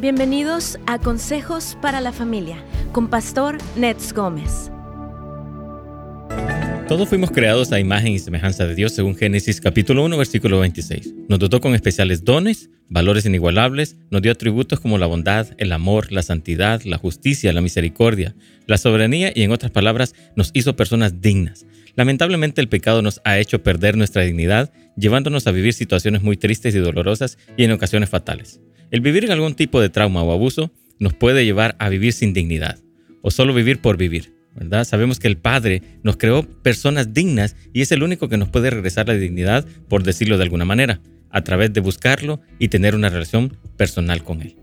Bienvenidos a Consejos para la Familia con Pastor Nets Gómez. Todos fuimos creados a imagen y semejanza de Dios según Génesis capítulo 1 versículo 26. Nos dotó con especiales dones, valores inigualables, nos dio atributos como la bondad, el amor, la santidad, la justicia, la misericordia, la soberanía y en otras palabras nos hizo personas dignas. Lamentablemente el pecado nos ha hecho perder nuestra dignidad, llevándonos a vivir situaciones muy tristes y dolorosas y en ocasiones fatales. El vivir en algún tipo de trauma o abuso nos puede llevar a vivir sin dignidad o solo vivir por vivir. ¿verdad? Sabemos que el Padre nos creó personas dignas y es el único que nos puede regresar la dignidad, por decirlo de alguna manera, a través de buscarlo y tener una relación personal con Él.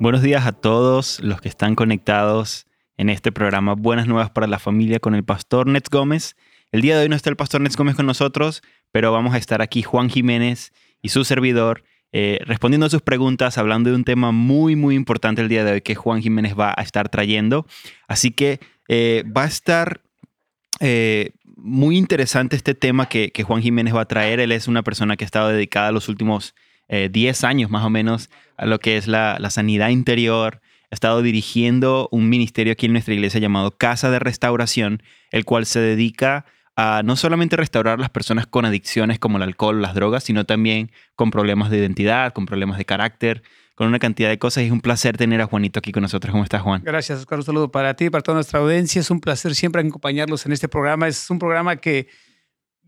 Buenos días a todos los que están conectados en este programa Buenas Nuevas para la Familia con el pastor Nets Gómez. El día de hoy no está el pastor Nets Gómez con nosotros, pero vamos a estar aquí Juan Jiménez y su servidor eh, respondiendo a sus preguntas, hablando de un tema muy, muy importante el día de hoy que Juan Jiménez va a estar trayendo. Así que eh, va a estar eh, muy interesante este tema que, Juan Jiménez va a traer. Él es una persona que ha estado dedicada los últimos 10 años más o menos a lo que es la, la sanidad interior, ha estado dirigiendo un ministerio aquí en nuestra iglesia llamado Casa de Restauración, el cual se dedica a no solamente restaurar a las personas con adicciones como el alcohol, las drogas, sino también con problemas de identidad, con problemas de carácter, con una cantidad de cosas. Y es un placer tener a Juanito aquí con nosotros. ¿Cómo estás, Juan? Gracias, Oscar. Un saludo para ti, para toda nuestra audiencia. Es un placer siempre acompañarlos en este programa. Es un programa que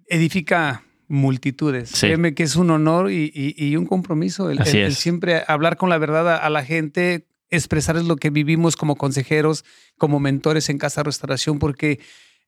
edifica multitudes. Créeme que es un honor y, un compromiso el, siempre hablar con la verdad a la gente, expresarles lo que vivimos como consejeros, como mentores en Casa Restauración, porque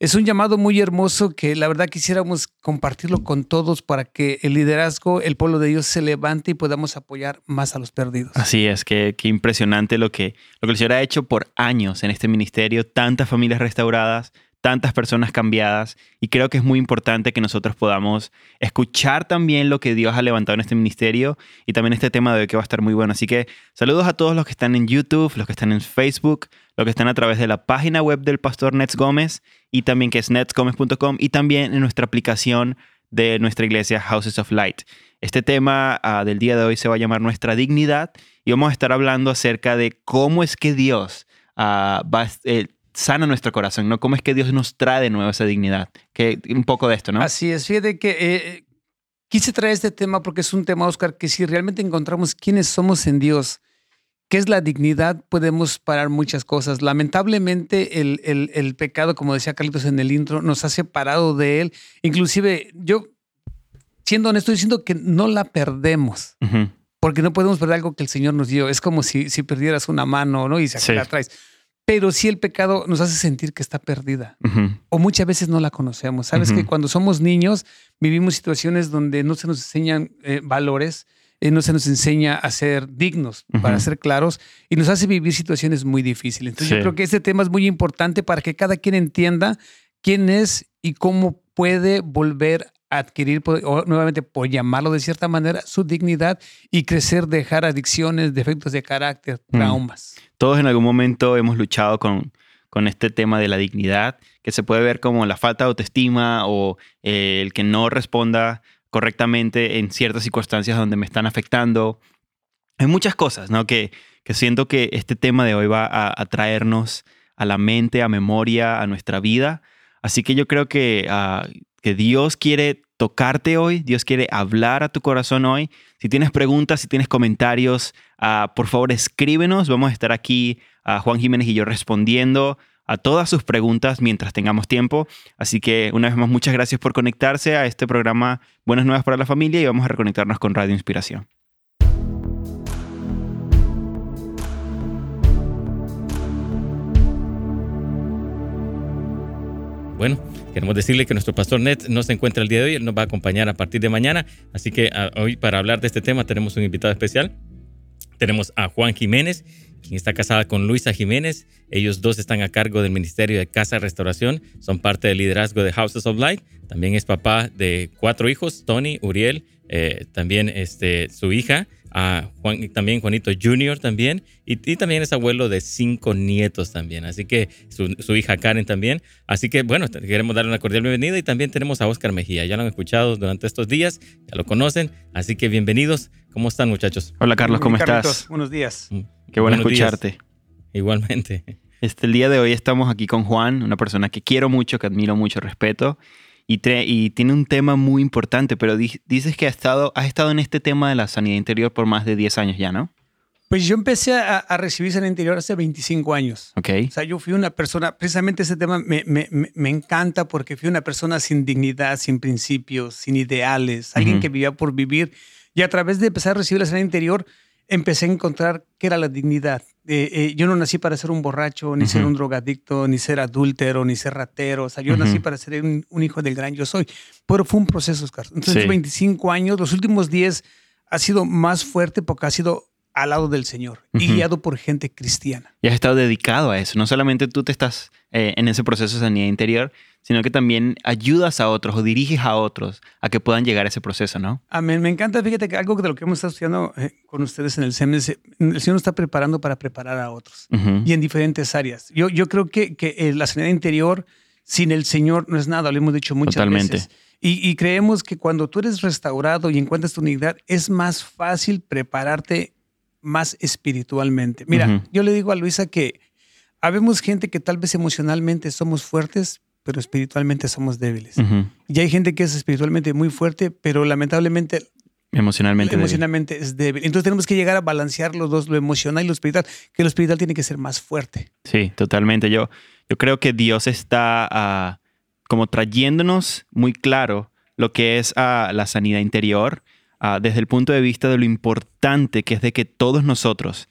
es un llamado muy hermoso que la verdad quisiéramos compartirlo con todos para que el liderazgo, el pueblo de Dios se levante y podamos apoyar más a los perdidos. Así es, que, impresionante lo que, lo que el Señor ha hecho por años en este ministerio, tantas familias restauradas, tantas personas cambiadas y creo que es muy importante que nosotros podamos escuchar también lo que Dios ha levantado en este ministerio y también este tema de hoy que va a estar muy bueno. Así que saludos a todos los que están en YouTube, los que están en Facebook, los que están a través de la página web del pastor Nets Gómez y también que es netsgomez.com y también en nuestra aplicación de nuestra iglesia Houses of Light. Este tema ah, del día de hoy se va a llamar Nuestra Dignidad y vamos a estar hablando acerca de cómo es que Dios uh, va, eh, sana nuestro corazón, ¿no? ¿Cómo es que Dios nos trae de nuevo esa dignidad? Que, un poco de esto, ¿no? Así es, fíjate que eh, quise traer este tema porque es un tema, Oscar, que si realmente encontramos quiénes somos en Dios, qué es la dignidad, podemos parar muchas cosas. Lamentablemente el, el, pecado, como decía Carlitos en el intro, nos ha separado de Él. Inclusive yo, siendo honesto, diciendo que no la perdemos. Porque no podemos perder algo que el Señor nos dio. Es como si, si perdieras una mano, ¿no? Y se la traes pero sí el pecado nos hace sentir que está perdida. O muchas veces no la conocemos. Sabes que cuando somos niños vivimos situaciones donde no se nos enseñan eh, valores, eh, no se nos enseña a ser dignos, para ser claros, y nos hace vivir situaciones muy difíciles. Entonces yo creo que este tema es muy importante para que cada quien entienda quién es y cómo puede volver adquirir, o nuevamente por llamarlo de cierta manera, su dignidad y crecer, dejar adicciones, defectos de carácter, mm. traumas. Todos en algún momento hemos luchado con, con este tema de la dignidad, que se puede ver como la falta de autoestima o eh, el que no responda correctamente en ciertas circunstancias donde me están afectando. Hay muchas cosas, ¿no? Que, que siento que este tema de hoy va a, traernos a la mente, a memoria, a nuestra vida. Así que yo creo que ah, que Dios quiere tocarte hoy, Dios quiere hablar a tu corazón hoy. Si tienes preguntas, si tienes comentarios, ah, por favor escríbenos. Vamos a estar aquí, a Juan Jiménez y yo, respondiendo a todas sus preguntas mientras tengamos tiempo. Así que una vez más, muchas gracias por conectarse a este programa Buenas Nuevas para la Familia y vamos a reconectarnos con Radio Inspiración. Bueno, queremos decirle que nuestro pastor Ned no se encuentra el día de hoy, él nos va a acompañar a partir de mañana, así que ah, hoy para hablar de este tema tenemos un invitado especial. Tenemos a Juan Jiménez, quien está casada con Luisa Jiménez. Ellos dos están a cargo del Ministerio de Casa Restauración, son parte del liderazgo de Houses of Light. También es papá de cuatro hijos, Tony, Uriel, eh, también este, su hija, a Juan, también Juanito Jr. también, y, también es abuelo de cinco nietos también, así que su, hija Karen también. Así que bueno, queremos darle una cordial bienvenida y también tenemos a Oscar Mejía, ya lo han escuchado durante estos días, ya lo conocen, así que bienvenidos. ¿Cómo están muchachos? Hola Carlos, ¿cómo estás? Buenos días. Mm, qué bueno escucharte. Igualmente. Este, el día de hoy estamos aquí con Juan, una persona que quiero mucho, que admiro mucho, respeto y, tiene un tema muy importante, pero dices que has estado, has estado en este tema de la sanidad interior por más de 10 años ya, ¿no? Pues yo empecé a, recibir sanidad interior hace 25 años. Ok. O sea, yo fui una persona, precisamente ese tema me, me, me encanta porque fui una persona sin dignidad, sin principios, sin ideales, alguien que vivía por vivir. Y a través de empezar a recibir la sanidad interior, empecé a encontrar qué era la dignidad. Eh, eh, yo no nací para ser un borracho, ni ser un drogadicto, ni ser adúltero, ni ser ratero. O sea, yo nací para ser un, hijo del gran yo soy. Pero fue un proceso, Oscar. Entonces, 25 años, los últimos 10 ha sido más fuerte porque ha sido al lado del Señor y guiado por gente cristiana. Y has estado dedicado a eso. No solamente tú te estás eh, en ese proceso de sanidad interior, sino que también ayudas a otros o diriges a otros a que puedan llegar a ese proceso, ¿no? Amén. Me encanta, fíjate que algo de lo que hemos estado estudiando eh, con ustedes en el SEM, el Señor nos está preparando para preparar a otros y en diferentes áreas. Yo, yo creo que, que eh, la sanidad interior sin el Señor no es nada, lo hemos dicho muchas Totalmente. veces. Y, y, creemos que cuando tú eres restaurado y encuentras tu unidad, es más fácil prepararte más espiritualmente. Mira, yo le digo a Luisa que habemos gente que tal vez emocionalmente somos fuertes, pero espiritualmente somos débiles. Y hay gente que es espiritualmente muy fuerte, pero lamentablemente emocionalmente, emocionalmente es débil. Entonces tenemos que llegar a balancear los dos, lo emocional y lo espiritual, que lo espiritual tiene que ser más fuerte. Sí, totalmente. Yo, yo creo que Dios está ah, como trayéndonos muy claro lo que es ah, la sanidad interior ah, desde el punto de vista de lo importante que es de que todos nosotros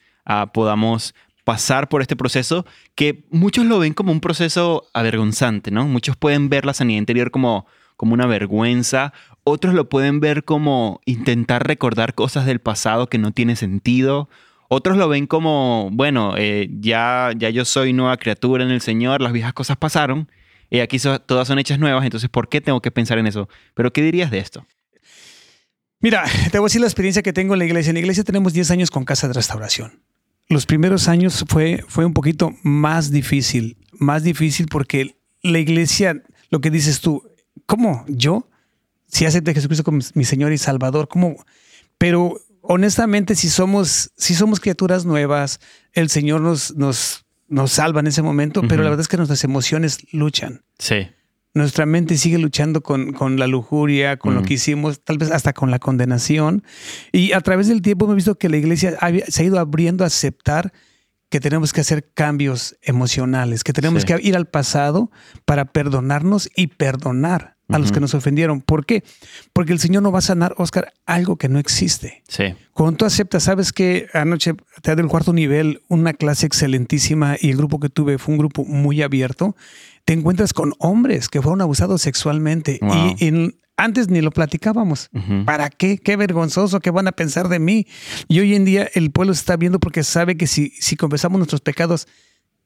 podamos pasar por este proceso que muchos lo ven como un proceso avergonzante, ¿no? Muchos pueden ver la sanidad interior como, como una vergüenza, otros lo pueden ver como intentar recordar cosas del pasado que no tiene sentido, otros lo ven como, bueno, eh, ya, ya yo soy nueva criatura en el Señor, las viejas cosas pasaron, y aquí todas son hechas nuevas, entonces ¿por qué tengo que pensar en eso? Pero ¿qué dirías de esto? Mira, te voy a decir la experiencia que tengo en la iglesia. En la iglesia tenemos 10 años con casa de restauración los primeros años fue, fue un poquito más difícil, más difícil porque la iglesia, lo que dices tú, ¿cómo yo? Si acepté a Jesucristo como mi Señor y Salvador, ¿cómo? Pero honestamente, si somos, si somos criaturas nuevas, el Señor nos, nos, nos salva en ese momento, pero la verdad es que nuestras emociones luchan. Sí nuestra mente sigue luchando con, con la lujuria, con lo mm. que hicimos, tal vez hasta con la condenación. Y a través del tiempo hemos visto que la iglesia se ha ido abriendo a aceptar que tenemos que hacer cambios emocionales, que tenemos que ir al pasado para perdonarnos y perdonar a los que nos ofendieron. ¿Por qué? Porque el Señor no va a sanar, Oscar, algo que no existe. Sí. Cuando tú aceptas, sabes que anoche te dado el cuarto nivel, una clase excelentísima y el grupo que tuve fue un grupo muy abierto te encuentras con hombres que fueron abusados sexualmente y antes ni lo platicábamos. ¿Para qué? Qué vergonzoso, ¿qué van a pensar de mí? Y hoy en día el pueblo se está viendo porque sabe que si, si confesamos nuestros pecados,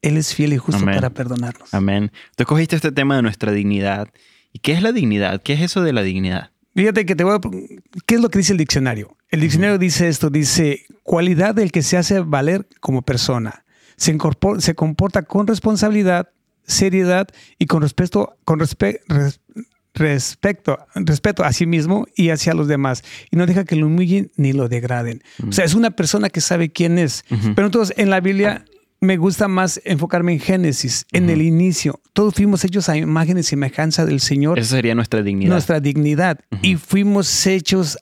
Él es fiel y justo para perdonarnos. Amén. Tú escogiste este tema de nuestra dignidad. ¿Y qué es la dignidad? ¿Qué es eso de la dignidad? Fíjate que te voy a... ¿Qué es lo que dice el diccionario? El diccionario dice esto, dice, cualidad del que se hace valer como persona. Se, se comporta con responsabilidad, seriedad y con respeto, con respecto, respeto a sí mismo y hacia los demás. Y no deja que lo humillen ni lo degraden. O sea, es una persona que sabe quién es. Pero entonces en la Biblia me gusta más enfocarme en Génesis, en el inicio. Todos fuimos hechos a imagen y semejanza del Señor. Esa sería nuestra dignidad. Nuestra dignidad. Y fuimos hechos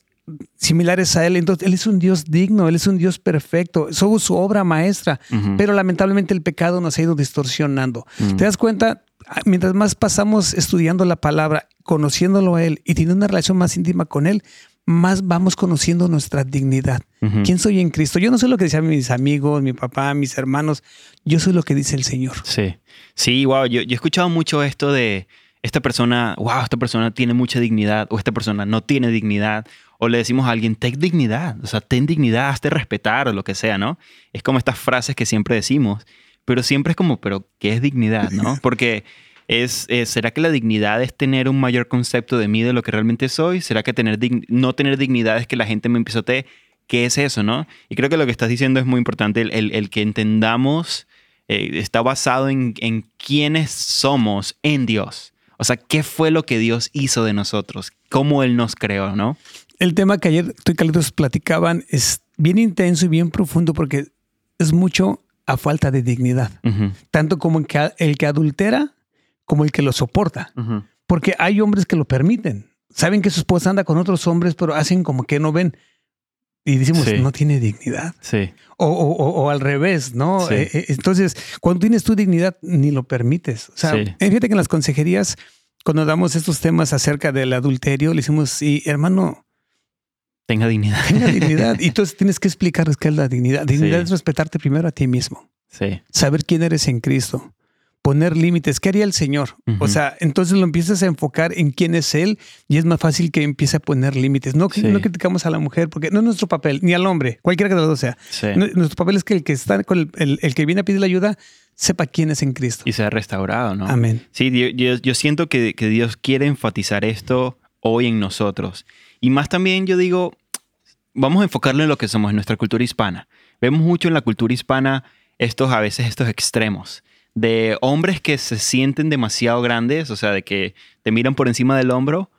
similares a Él. Entonces, Él es un Dios digno, Él es un Dios perfecto, somos su obra maestra, pero lamentablemente el pecado nos ha ido distorsionando. ¿Te das cuenta? Ah, mientras más pasamos estudiando la palabra, conociéndolo a Él y teniendo una relación más íntima con Él, más vamos conociendo nuestra dignidad. ¿Quién soy en Cristo? Yo no sé lo que decían mis amigos, mi papá, mis hermanos. Yo soy lo que dice el Señor. Sí, sí, wow. Yo, yo he escuchado mucho esto de esta persona, wow, esta persona tiene mucha dignidad o esta persona no tiene dignidad o le decimos a alguien, ten dignidad, o sea, ten dignidad, hazte respetar o lo que sea, ¿no? Es como estas frases que siempre decimos, pero siempre es como, pero ¿qué es dignidad, no? Porque es, ¿será que la dignidad es tener un mayor concepto de mí, de lo que realmente soy? ¿Será que tener no tener dignidad es que la gente me a qué es eso, ¿no? Y creo que lo que estás diciendo es muy importante, el, que entendamos eh, está basado en, en quiénes somos en Dios. O sea, ¿qué fue lo que Dios hizo de nosotros? ¿Cómo Él nos creó, no? El tema que ayer tú y Carlitos platicaban es bien intenso y bien profundo porque es mucho a falta de dignidad. Tanto como el que, el que adultera como el que lo soporta. Porque hay hombres que lo permiten. Saben que su esposa anda con otros hombres, pero hacen como que no ven. Y decimos, no tiene dignidad. Sí. O, al revés, ¿no? Eh, eh, entonces, cuando tienes tu dignidad, ni lo permites. O sea, fíjate que en las consejerías, cuando damos estos temas acerca del adulterio, le decimos, sí, hermano, Tenga dignidad. Tenga dignidad. Y entonces tienes que explicarles qué es la dignidad. Dignidad es respetarte primero a ti mismo. Sí. Saber quién eres en Cristo. Poner límites. ¿Qué haría el Señor? O sea, entonces lo empiezas a enfocar en quién es Él y es más fácil que empiece a poner límites. No, no criticamos a la mujer porque no es nuestro papel, ni al hombre, cualquiera que de los dos sea. Nuestro papel es que el que está con el, el, que viene a pedir la ayuda sepa quién es en Cristo. Y sea restaurado, ¿no? Amén. Sí, yo, yo, siento que, que Dios quiere enfatizar esto hoy en nosotros. Y más también yo digo, vamos a enfocarlo en lo que somos, en nuestra cultura hispana. Vemos mucho en la cultura hispana estos, a veces estos extremos de hombres que se sienten demasiado grandes, o sea, de que te miran por encima del hombro,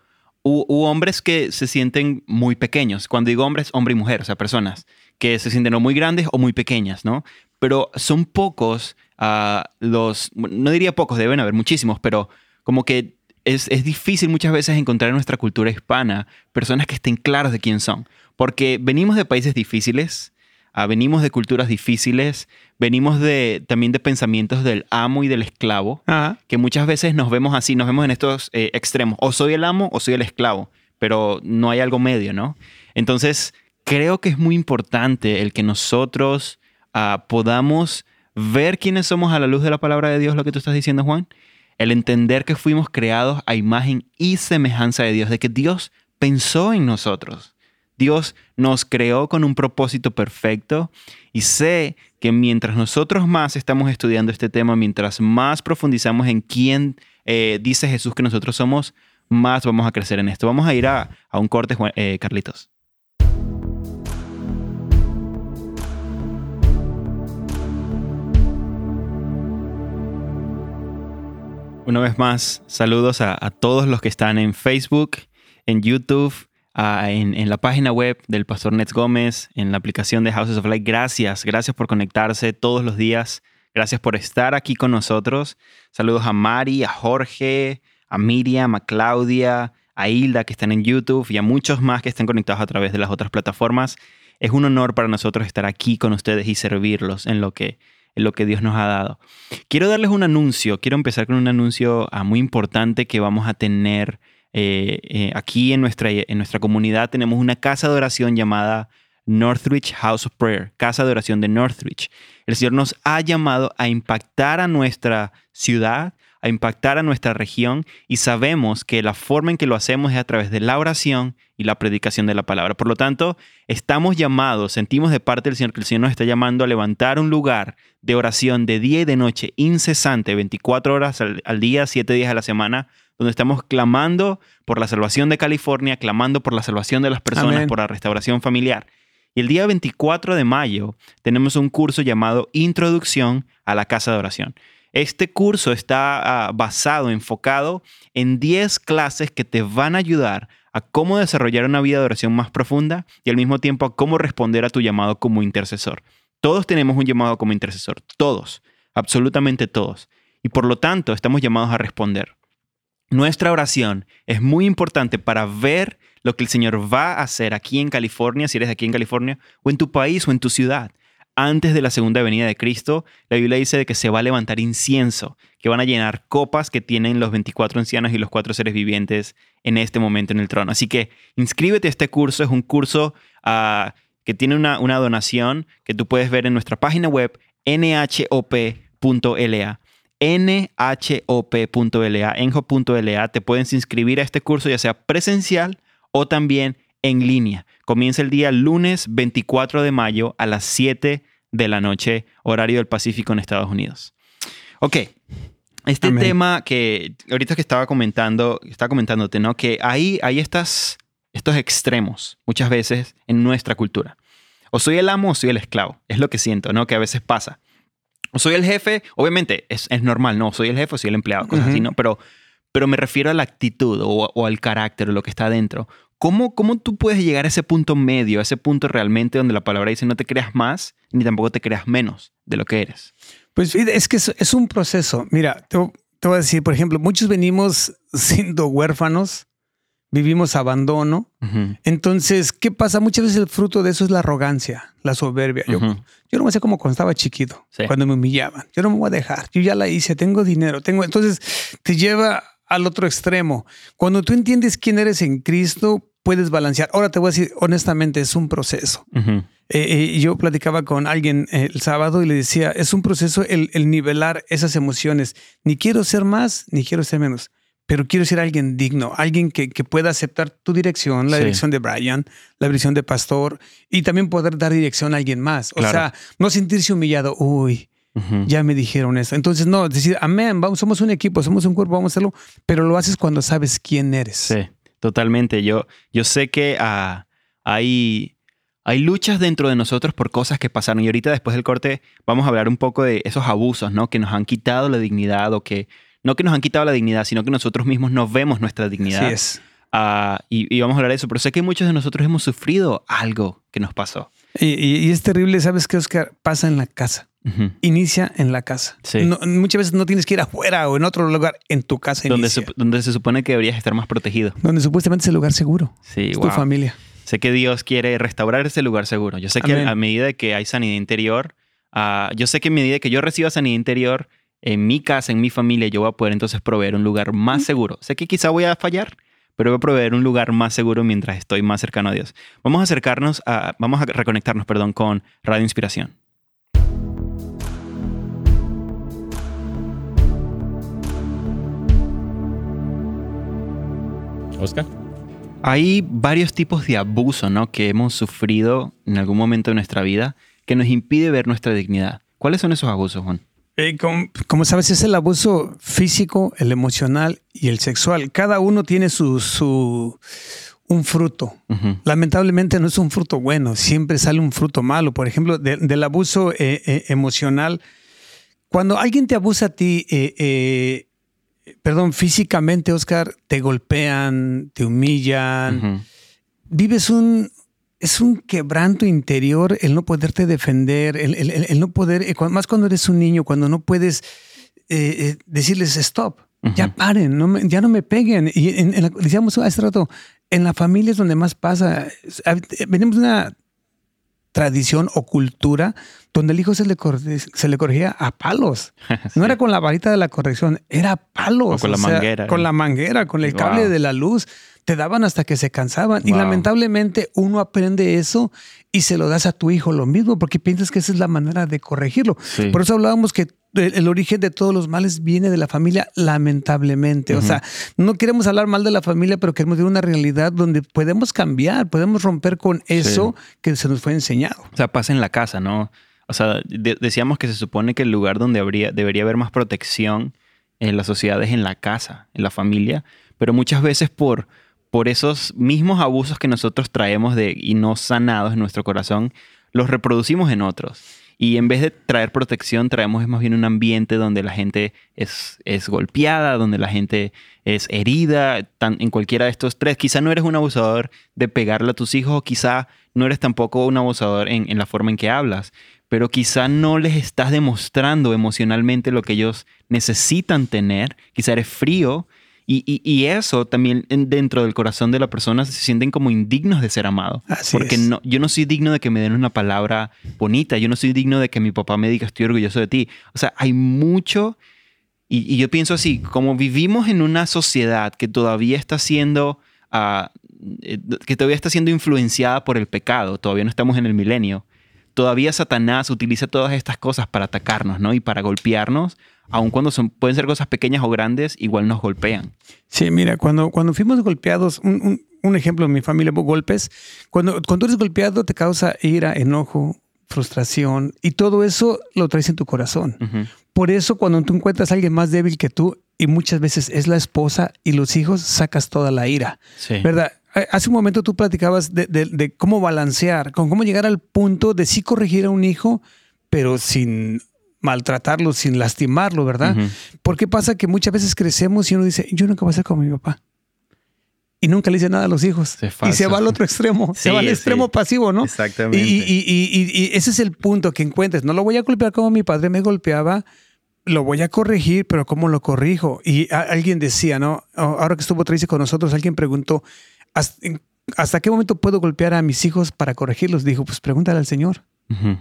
u, hombres que se sienten muy pequeños. Cuando digo hombres, hombre y mujer, o sea, personas que se sienten o muy grandes o muy pequeñas, ¿no? Pero son pocos ah, los, no diría pocos, deben haber muchísimos, pero como que es, es, difícil muchas veces encontrar en nuestra cultura hispana personas que estén claros de quién son. Porque venimos de países difíciles, ah, venimos de culturas difíciles, venimos de, también de pensamientos del amo y del esclavo, que muchas veces nos vemos así, nos vemos en estos eh, extremos. O soy el amo o soy el esclavo, pero no hay algo medio, ¿no? Entonces, creo que es muy importante el que nosotros ah, podamos ver quiénes somos a la luz de la palabra de Dios, lo que tú estás diciendo, Juan. El entender que fuimos creados a imagen y semejanza de Dios, de que Dios pensó en nosotros. Dios nos creó con un propósito perfecto y sé que mientras nosotros más estamos estudiando este tema, mientras más profundizamos en quién eh, dice Jesús que nosotros somos, más vamos a crecer en esto. Vamos a ir a, un corte, eh, Carlitos. Una vez más, saludos a todos los que están en Facebook, en YouTube en, la página web del Pastor Nets Gómez, en la aplicación de Houses of Light. Gracias, gracias por conectarse todos los días. Gracias por estar aquí con nosotros. Saludos a Mari, a Jorge, a Miriam, a Claudia, a Hilda que están en YouTube y a muchos más que están conectados a través de las otras plataformas. Es un honor para nosotros estar aquí con ustedes y servirlos en lo que, en lo que Dios nos ha dado. Quiero darles un anuncio, quiero empezar con un anuncio ah, muy importante que vamos a tener eh, eh, aquí en nuestra, en nuestra comunidad tenemos una casa de oración llamada Northridge House of Prayer, casa de oración de Northridge. El Señor nos ha llamado a impactar a nuestra ciudad, a impactar a nuestra región y sabemos que la forma en que lo hacemos es a través de la oración y la predicación de la palabra. Por lo tanto, estamos llamados, sentimos de parte del Señor que el Señor nos está llamando a levantar un lugar de oración de día y de noche incesante, 24 horas al, al día, 7 días a la semana, donde estamos clamando por la salvación de California, clamando por la salvación de las personas, por la restauración familiar. Y el día 24 de mayo tenemos un curso llamado Introducción a la Casa de Oración. Este curso está ah, basado, enfocado en 10 clases que te van a ayudar a cómo desarrollar una vida de oración más profunda y al mismo tiempo a cómo responder a tu llamado como intercesor. Todos tenemos un llamado como intercesor, todos, absolutamente todos. Y por lo tanto estamos llamados a responder. Nuestra oración es muy importante para ver lo que el Señor va a hacer aquí en California, si eres aquí en California, o en tu país o en tu ciudad. Antes de la segunda venida de Cristo, la Biblia dice que se va a levantar incienso, que van a llenar copas que tienen los 24 ancianos y los cuatro seres vivientes en este momento en el trono. Así que inscríbete a este curso, es un curso ah, que tiene una, una donación que tú puedes ver en nuestra página web nhop.la nhop.la, enjo.la, te puedes inscribir a este curso ya sea presencial o también en línea. Comienza el día lunes 24 de mayo a las 7 de la noche, horario del Pacífico en Estados Unidos. Ok, este tema que ahorita que estaba comentando, estaba comentándote, ¿no? Que hay, hay estas, estos extremos muchas veces en nuestra cultura. O soy el amo o soy el esclavo. Es lo que siento, ¿no? Que a veces pasa. O soy el jefe, obviamente es, es normal, no, soy el jefe o soy el empleado, cosas así, ¿no? Pero, pero me refiero a la actitud o, o al carácter o lo que está adentro. ¿Cómo, ¿Cómo tú puedes llegar a ese punto medio, a ese punto realmente donde la palabra dice no te creas más ni tampoco te creas menos de lo que eres? Pues es que es, es un proceso. Mira, te, te, voy a decir, por ejemplo, muchos venimos siendo huérfanos, vivimos abandono. Uh -huh. Entonces, ¿qué pasa? Muchas veces el fruto de eso es la arrogancia, la soberbia. Yo, uh -huh. yo no me sé cómo cuando estaba chiquito, sí. cuando me humillaban. Yo no me voy a dejar. Yo ya la hice, tengo dinero, tengo. Entonces, te lleva al otro extremo. Cuando tú entiendes quién eres en Cristo, puedes balancear. Ahora te voy a decir, honestamente, es un proceso. Uh -huh. eh, eh, yo platicaba con alguien el sábado y le decía, es un proceso el, el, nivelar esas emociones. Ni quiero ser más, ni quiero ser menos, pero quiero ser alguien digno, alguien que, que pueda aceptar tu dirección, la sí. dirección de Brian, la dirección de Pastor, y también poder dar dirección a alguien más. O claro. sea, no sentirse humillado, uy. Uh -huh. Ya me dijeron eso. Entonces, no, decir, amén, vamos, somos un equipo, somos un cuerpo, vamos a hacerlo, pero lo haces cuando sabes quién eres. Sí. Totalmente. Yo, yo sé que uh, hay, hay luchas dentro de nosotros por cosas que pasaron. Y ahorita después del corte vamos a hablar un poco de esos abusos, ¿no? Que nos han quitado la dignidad o que no que nos han quitado la dignidad, sino que nosotros mismos no vemos nuestra dignidad. Así es. Uh, y, y, vamos a hablar de eso. Pero sé que muchos de nosotros hemos sufrido algo que nos pasó. Y, y, y es terrible, ¿sabes qué, Oscar? Pasa en la casa. Uh -huh. Inicia en la casa. Sí. No, muchas veces no tienes que ir afuera o en otro lugar, en tu casa. Donde se, donde se, supone que deberías estar más protegido. Donde supuestamente es el lugar seguro. Sí, es wow. tu familia. Sé que Dios quiere restaurar ese lugar seguro. Yo sé Amén. que a medida que hay sanidad interior, uh, yo sé que a medida que yo reciba sanidad interior en mi casa, en mi familia, yo voy a poder entonces proveer un lugar más seguro. Sé que quizá voy a fallar, pero voy a proveer un lugar más seguro mientras estoy más cercano a Dios. Vamos a acercarnos a, vamos a reconectarnos, perdón, con Radio Inspiración. Oscar. Hay varios tipos de abuso ¿no? que hemos sufrido en algún momento de nuestra vida que nos impide ver nuestra dignidad. ¿Cuáles son esos abusos, Juan? Como, como, sabes, es el abuso físico, el emocional y el sexual. Cada uno tiene su, su un fruto. Uh -huh. Lamentablemente no es un fruto bueno, siempre sale un fruto malo. Por ejemplo, de, del abuso eh, eh, emocional, cuando alguien te abusa a ti, eh, perdón, físicamente, Oscar, te golpean, te humillan, uh -huh. vives un, es un quebranto interior el no poderte defender, el, el, el no poder, eh, más cuando eres un niño, cuando no puedes eh, eh decirles stop, uh -huh. ya paren, no me, ya no me peguen. Y en, en la, decíamos hace rato, en la familia es donde más pasa. Venimos de una tradición o cultura donde el hijo se le, se le corregía a palos. sí. No era con la varita de la corrección, era palos. O con la sea, manguera. Con la manguera, con el wow. cable de la luz. Te daban hasta que se cansaban. Wow. Y lamentablemente uno aprende eso y se lo das a tu hijo lo mismo porque piensas que esa es la manera de corregirlo. Sí. Por eso hablábamos que el origen de todos los males viene de la familia, lamentablemente. Uh -huh. O sea, no queremos hablar mal de la familia, pero queremos ver una realidad donde podemos cambiar, podemos romper con eso sí. que se nos fue enseñado. O sea, pasa en la casa, ¿no? O sea, de decíamos que se supone que el lugar donde habría, debería haber más protección en la sociedad es en la casa, en la familia, pero muchas veces por, por esos mismos abusos que nosotros traemos de, y no sanados en nuestro corazón, los reproducimos en otros. Y en vez de traer protección, traemos más bien un ambiente donde la gente es, es golpeada, donde la gente es herida, en cualquiera de estos tres. Quizá no eres un abusador de pegarle a tus hijos, o quizá no eres tampoco un abusador en, en la forma en que hablas, pero quizá no les estás demostrando emocionalmente lo que ellos necesitan tener. Quizá eres frío y, y, y, eso también dentro del corazón de la persona se sienten como indignos de ser amados. Porque no, yo no soy digno de que me den una palabra bonita, yo no soy digno de que mi papá me diga estoy orgulloso de ti. O sea, hay mucho, y, y yo pienso así, como vivimos en una sociedad que todavía está siendo, uh, que todavía está siendo influenciada por el pecado, todavía no estamos en el milenio, todavía Satanás utiliza todas estas cosas para atacarnos, ¿no? Y para golpearnos, aun cuando son, pueden ser cosas pequeñas o grandes, igual nos golpean. Sí, mira, cuando, cuando fuimos golpeados, un, un, un ejemplo en mi familia, golpes, cuando, cuando eres golpeado te causa ira, enojo, frustración y todo eso lo traes en tu corazón. Uh -huh. Por eso cuando tú encuentras a alguien más débil que tú y muchas veces es la esposa y los hijos, sacas toda la ira, sí. ¿verdad? hace un momento tú platicabas de, de- de cómo balancear, con cómo llegar al punto de sí corregir a un hijo, pero sin maltratarlo, sin lastimarlo, ¿verdad? Ujú. Porque pasa que muchas veces crecemos y uno dice, yo nunca voy a ser como mi papá. Y nunca le dice nada a los hijos. Y se va al otro extremo, se va al sí. extremo pasivo, ¿no? Exactamente. Y, y- y- y- y ese es el punto que encuentres. No lo voy a golpear como mi padre me golpeaba, lo voy a corregir, pero ¿cómo lo corrijo? Y alguien decía, ¿no? Ahora que estuvo Tracy con nosotros, alguien preguntó, ¿hasta, qué momento puedo golpear a mis hijos para corregirlos? Dijo, pues pregúntale al Señor. Ujú.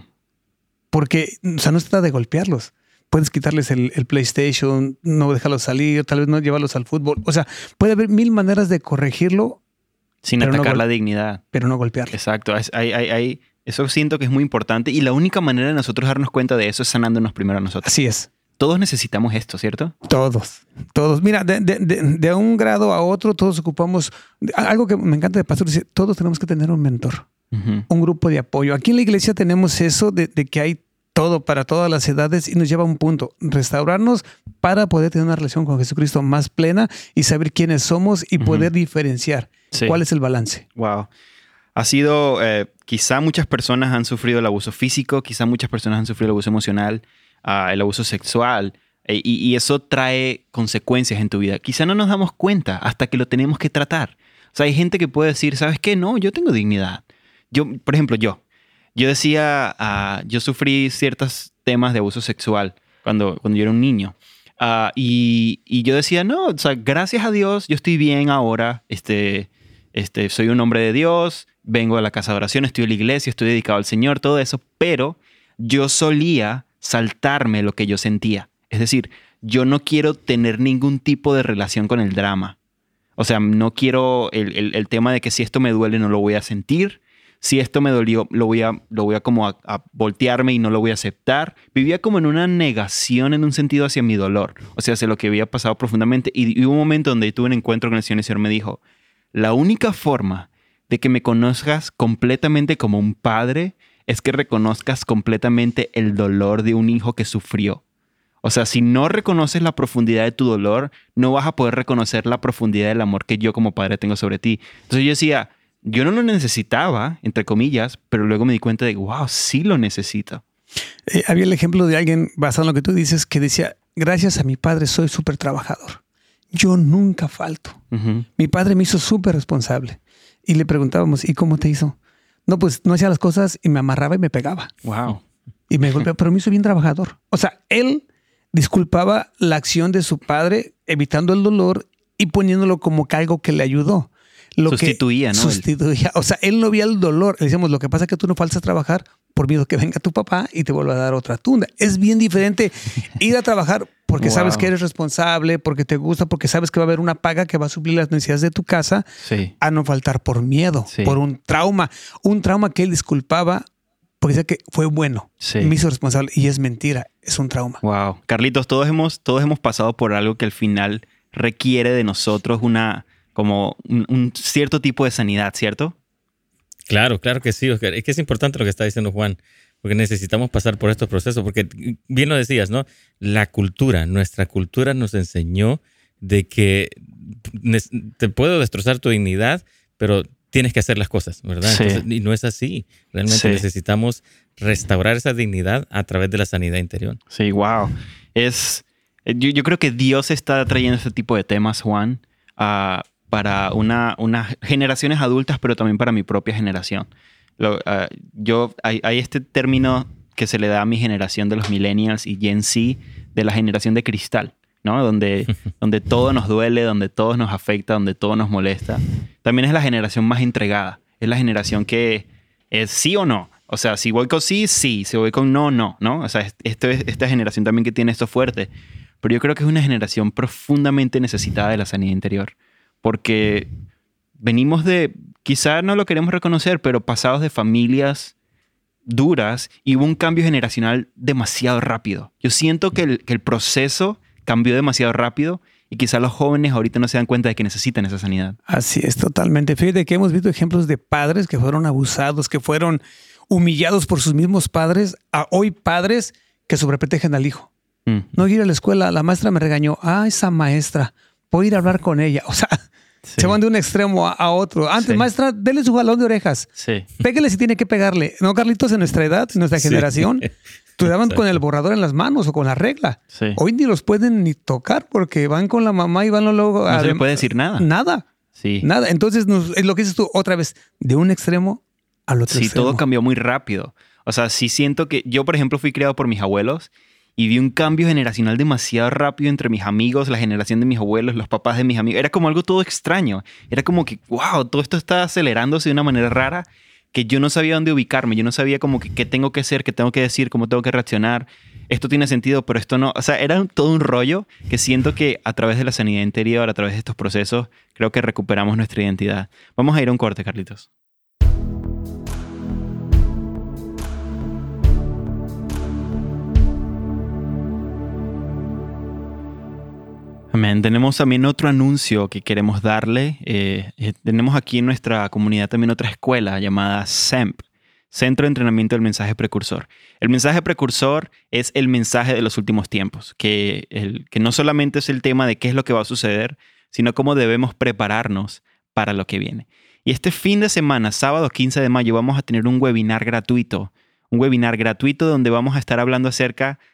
Porque, o sea, no se trata de golpearlos. Puedes quitarles el, el PlayStation, no dejarlos salir, tal vez no llevarlos al fútbol. O sea, puede haber mil maneras de corregirlo, Sin no atacar la dignidad. pero no golpearlos. Exacto. Hay- hay- hay- eso siento que es muy importante y la única manera de nosotros darnos cuenta de eso es sanándonos primero a nosotros. Así es. Todos necesitamos esto, ¿cierto? Todos, todos. Mira, de, de- de- de un grado a otro, todos ocupamos. Algo que me encanta de Pastor dice: todos tenemos que tener un mentor, Ujú. un grupo de apoyo. Aquí en la iglesia tenemos eso de que hay todo para todas las edades y nos lleva a un punto: restaurarnos para poder tener una relación con Jesucristo más plena y saber quiénes somos y poder diferenciar Sí. cuál es el balance. Wow. Ha sido, eh, quizá muchas personas han sufrido el abuso físico, quizá muchas personas han sufrido el abuso emocional, ah, el abuso sexual, eh, y, y eso trae consecuencias en tu vida. Quizá no nos damos cuenta hasta que lo tenemos que tratar. O sea, hay gente que puede decir, ¿sabes qué? No, yo tengo dignidad. Yo, por ejemplo, yo. Yo decía, ah, yo sufrí ciertos temas de abuso sexual cuando, cuando yo era un niño. Ah, y, yo decía, no, o sea, gracias a Dios, yo estoy bien ahora. Este, este, soy un hombre de Dios, vengo a la casa de oración, estoy en la iglesia, estoy dedicado al Señor, todo eso, pero yo solía saltarme lo que yo sentía. Es decir, yo no quiero tener ningún tipo de relación con el drama. O sea, no quiero el- el tema de que si esto me duele no lo voy a sentir. Si esto me dolió, lo voy a, lo voy a como a, voltearme y no lo voy a aceptar. Vivía como en una negación en un sentido hacia mi dolor. O sea, hacia lo que había pasado profundamente. Y, y hubo un momento donde tuve un encuentro con el Señor y el Señor me dijo, la única forma de que me conozcas completamente como un padre es que reconozcas completamente el dolor de un hijo que sufrió. O sea, si no reconoces la profundidad de tu dolor, no vas a poder reconocer la profundidad del amor que yo como padre tengo sobre ti. Entonces yo decía, yo no lo necesitaba, entre comillas, pero luego me di cuenta de, wow, sí lo necesito. Eh, había el ejemplo de alguien, basado en lo que tú dices, que decía: Gracias a mi padre soy súper trabajador. Yo nunca falto. Mi padre me hizo súper responsable. Y le preguntábamos, ¿y cómo te hizo? No, pues no hacía las cosas y me amarraba y me pegaba. Wow. Y me golpeaba, pero me hizo bien trabajador. O sea, él disculpaba la acción de su padre, evitando el dolor y poniéndolo como que algo que le ayudó. Lo que Sustituía, ¿no? Sustituía. O sea, él no veía el dolor. Le decíamos, lo que pasa es que tú no faltas a trabajar por miedo que venga tu papá y te vuelva a dar otra tunda. Es bien diferente ir a trabajar porque sabes que eres responsable, porque te gusta, porque sabes que va a haber una paga que va a suplir las necesidades de tu casa, Sí. a no faltar por miedo, Sí. por un trauma. Un trauma que él disculpaba porque decía que fue bueno, Sí. me hizo responsable y es mentira, es un trauma. Wow. Carlitos, todos hemos, todos hemos pasado por algo que al final requiere de nosotros una, como un, un cierto tipo de sanidad, ¿cierto? Claro, claro que sí, Oscar. Es que es importante lo que está diciendo Juan, porque necesitamos pasar por estos procesos, porque bien lo decías, ¿no? La cultura, nuestra cultura nos enseñó de que te puedo destrozar tu dignidad, pero tienes que hacer las cosas, ¿verdad? Sí. Entonces, y no es así. Realmente Sí. necesitamos restaurar esa dignidad a través de la sanidad interior. Sí, wow. Es, yo, yo creo que Dios está trayendo este tipo de temas, Juan, ah, para una, unas generaciones adultas, pero también para mi propia generación. Lo- ah, yo, hay, hay este término que se le da a mi generación de los millennials y Gen Z, de la generación de cristal, ¿no? Donde, donde todo nos duele, donde todo nos afecta, donde todo nos molesta. También es la generación más entregada. Es la generación que es sí o no. O sea, si voy con sí, sí. Si voy con no, no, ¿no? O sea, es- esto es esta generación también que tiene esto fuerte. Pero yo creo que es una generación profundamente necesitada de la sanidad interior. Porque venimos de, quizá no lo queremos reconocer, pero pasados de familias duras y hubo un cambio generacional demasiado rápido. Yo siento que el, que el proceso cambió demasiado rápido y quizá los jóvenes ahorita no se dan cuenta de que necesitan esa sanidad. Así es, totalmente. Fíjate que hemos visto ejemplos de padres que fueron abusados, que fueron humillados por sus mismos padres, a hoy padres que sobreprotegen al hijo. Mm. No ir a la escuela, la maestra me regañó. Ah, esa maestra, voy a ir a hablar con ella. O sea, Se van de un extremo a, otro. Antes, maestra, dele su balón de orejas. Sí. Pégale si tiene que pegarle. No, Carlitos, en nuestra edad, en nuestra generación, tú daban con el borrador en las manos o con la regla. Hoy ni los pueden ni tocar porque van con la mamá y van luego a. No se le puede decir nada. Nada. Sí. Nada. Entonces, es lo que dices tú, otra vez, de un extremo al otro sí, todo cambió muy rápido. O sea, sí siento que yo, por ejemplo, fui criado por mis abuelos y vi un cambio generacional demasiado rápido entre mis amigos, la generación de mis abuelos, los papás de mis amigos. Era como algo todo extraño. Era como que, wow, todo esto está acelerándose de una manera rara que yo no sabía dónde ubicarme. Yo no sabía como que qué tengo que hacer, qué tengo que decir, cómo tengo que reaccionar. Esto tiene sentido, pero esto no. O sea, era todo un rollo que siento que a través de la sanidad interior, a través de estos procesos, creo que recuperamos nuestra identidad. Vamos a ir a un corte, Carlitos. Amén. Tenemos también otro anuncio que queremos darle. Eh, eh, tenemos aquí en nuestra comunidad también otra escuela llamada SEMP, Centro de Entrenamiento del Mensaje Precursor. El mensaje precursor es el mensaje de los últimos tiempos, que, que no solamente es el tema de qué es lo que va a suceder, sino cómo debemos prepararnos para lo que viene. Y este fin de semana, sábado 15 de mayo, vamos a tener un webinar gratuito, un webinar gratuito donde vamos a estar hablando acerca de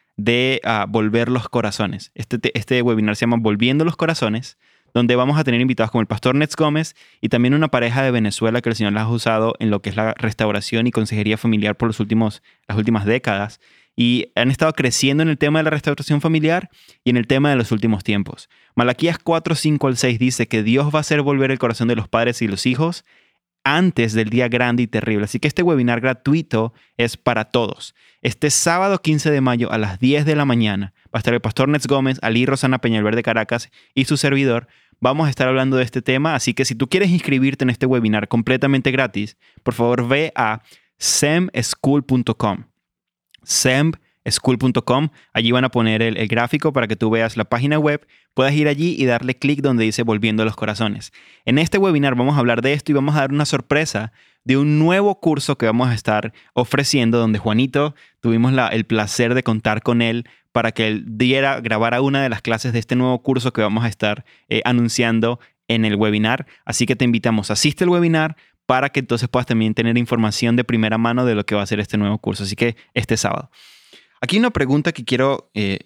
ah, Volver los Corazones. Este, este webinar se llama Volviendo los Corazones, donde vamos a tener invitados como el pastor Nets Gómez y también una pareja de Venezuela que el Señor las ha usado en lo que es la restauración y consejería familiar por los últimos, las últimas décadas. Y han estado creciendo en el tema de la restauración familiar y en el tema de los últimos tiempos. Malaquías 4, 5 al 6 dice que Dios va a hacer volver el corazón de los padres y los hijos antes del día grande y terrible. Así que este webinar gratuito es para todos. Este sábado 15 de mayo a las 10 de la mañana va a estar el pastor Nets Gómez, Ali Rosana Peñalver de Caracas y su servidor. Vamos a estar hablando de este tema, así que si tú quieres inscribirte en este webinar completamente gratis, por favor ve a semschool.com. Sem school.com. Allí van a poner el, gráfico para que tú veas la página web, puedas ir allí y darle clic donde dice Volviendo a los Corazones. En este webinar vamos a hablar de esto y vamos a dar una sorpresa de un nuevo curso que vamos a estar ofreciendo, donde Juanito tuvimos el placer de contar con él para que él diera, grabara una de las clases de este nuevo curso que vamos a estar eh, anunciando en el webinar. Así que te invitamos, asiste al webinar para que entonces puedas también tener información de primera mano de lo que va a ser este nuevo curso. Así que este sábado. Aquí una pregunta que quiero eh,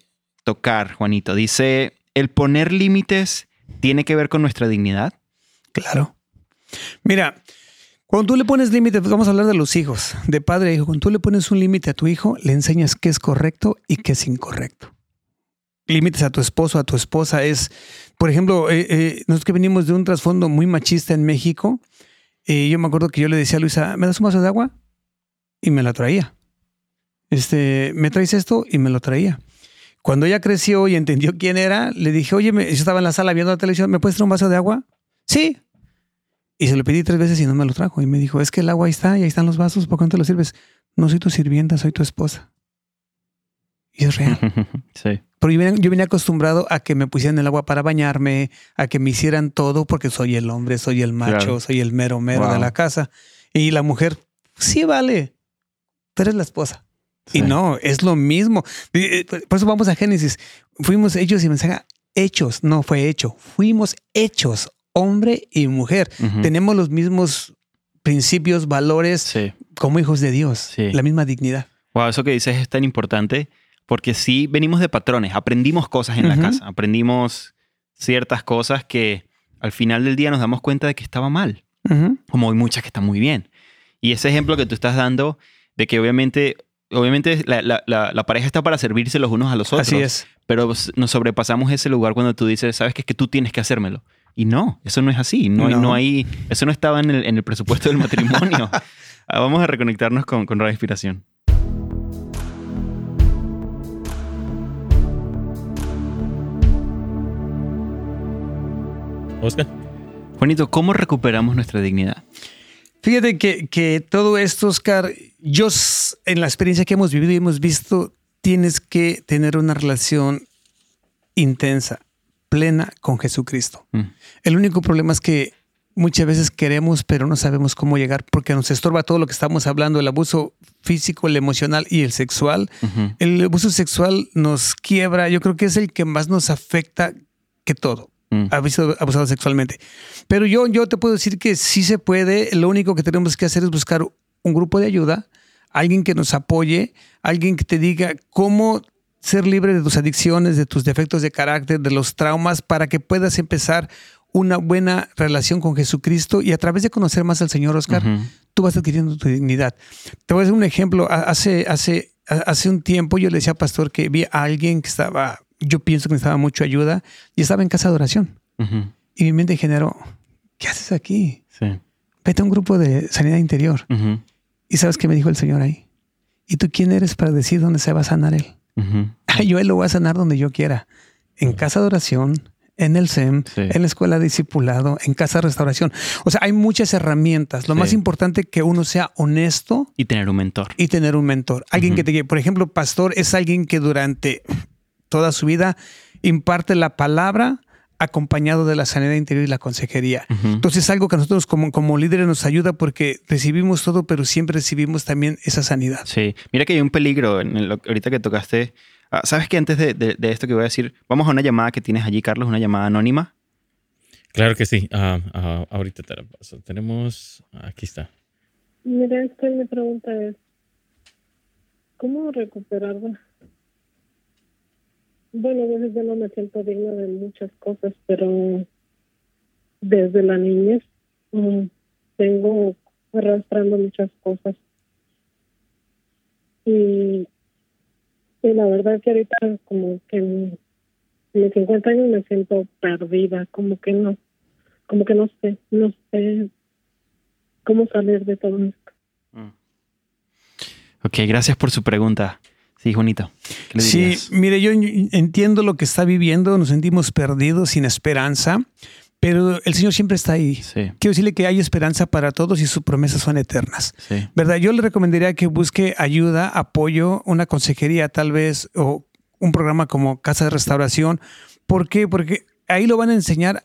tocar, Juanito. Dice, ¿el poner límites tiene que ver con nuestra dignidad? Claro. Mira, cuando tú le pones límites, vamos a hablar de los hijos, de padre e hijo. Cuando tú le pones un límite a tu hijo, le enseñas qué es correcto y qué es incorrecto. Límites a tu esposo, a tu esposa es, por ejemplo, eh, eh, nosotros que venimos de un trasfondo muy machista en México, yo me acuerdo que yo le decía a Luisa, ¿me das un vaso de agua? Y me la traía este, me traes esto y me lo traía. Cuando ella creció y entendió quién era, le dije, oye, yo estaba en la sala viendo la televisión, ¿me puedes traer un vaso de agua? Sí. Y se lo pedí tres veces y no me lo trajo. Y me dijo, es que el agua ahí está y ahí están los vasos, ¿por qué no te lo sirves? No soy tu sirvienta, soy tu esposa. Y es real. sí. Pero yo venía, acostumbrado a que me pusieran el agua para bañarme, a que me hicieran todo porque soy el hombre, soy el macho, soy el mero mero de la casa. Y la mujer, sí vale, pero eres la esposa. Y no, es lo mismo. Eh, por eso vamos a Génesis. Fuimos hechos y mensaje hechos, no fue hecho. Fuimos hechos, hombre y mujer. Tenemos los mismos principios, valores como hijos de Dios, la misma dignidad. Wow, eso que dices es tan importante porque sí venimos de patrones, aprendimos cosas en la casa, aprendimos ciertas cosas que al final del día nos damos cuenta de que estaba mal, como hay muchas que están muy bien. Y ese ejemplo que tú estás dando de que obviamente obviamente la, pareja está para servirse los unos a los otros. Así es. Pero nos sobrepasamos ese lugar cuando tú dices, sabes que es que tú tienes que hacérmelo. Y no, eso no es así. No, no. hay, eso no estaba en el, presupuesto del matrimonio. Ah, vamos a reconectarnos con, con Radio Inspiración. Oscar. Juanito, ¿cómo recuperamos nuestra dignidad? Fíjate que, que todo esto, Oscar, yo en la experiencia que hemos vivido y hemos visto, tienes que tener una relación intensa, plena con Jesucristo. Mm. El único problema es que muchas veces queremos, pero no sabemos cómo llegar porque nos estorba todo lo que estamos hablando, el abuso físico, el emocional y el sexual. El abuso sexual nos quiebra, yo creo que es el que más nos afecta que todo. Mm. abusado, sexualmente. Pero yo, yo te puedo decir que sí se puede. Lo único que tenemos que hacer es buscar un grupo de ayuda, alguien que nos apoye, alguien que te diga cómo ser libre de tus adicciones, de tus defectos de carácter, de los traumas, para que puedas empezar una buena relación con Jesucristo y a través de conocer más al Señor, Oscar, tú vas adquiriendo tu dignidad. Te voy a hacer un ejemplo. Hace, hace, hace un tiempo yo le decía al pastor que vi a alguien que estaba, yo pienso que necesitaba mucha ayuda y estaba en casa de oración. Y mi mente generó, ¿qué haces aquí? Vete a un grupo de sanidad interior. ¿Y sabes qué me dijo el Señor ahí? ¿Y tú quién eres para decir dónde se va a sanar Él? Yo Él lo voy a sanar donde yo quiera. En casa de oración, en el SEM, en la escuela de discipulado, en casa de restauración. O sea, hay muchas herramientas. Lo más importante es que uno sea honesto. Y tener un mentor. Y tener un mentor. Alguien que te Por ejemplo, pastor es alguien que durante toda su vida imparte la palabra acompañado de la sanidad interior y la consejería. Entonces es algo que a nosotros como, como líderes nos ayuda porque recibimos todo, pero siempre recibimos también esa sanidad. Sí, mira que hay un peligro en ahorita que tocaste Ah, ¿Sabes que antes de, esto que voy a decir, vamos a una llamada que tienes allí, Carlos, una llamada anónima? Claro que sí. Ah, ah, ahorita te la paso. Tenemos, aquí está. Mira, es que mi pregunta es, ¿cómo recuperar? Bueno, desde no me siento digna de muchas cosas, pero desde la niñez mm, tengo arrastrando muchas cosas. Y la verdad que ahorita como que en mis 50 años me siento perdida, como que no, como que no sé, no sé cómo salir de todo esto. Mm. Ok, gracias por su pregunta. Sí, Juanito. Sí, mire, yo entiendo lo que está viviendo, nos sentimos perdidos, sin esperanza, pero el Señor siempre está ahí. Quiero decirle que hay esperanza para todos y sus promesas son eternas. ¿Verdad? Yo le recomendaría que busque ayuda, apoyo, una consejería tal vez o un programa como Casa de Restauración. ¿Por qué? Porque ahí lo van a enseñar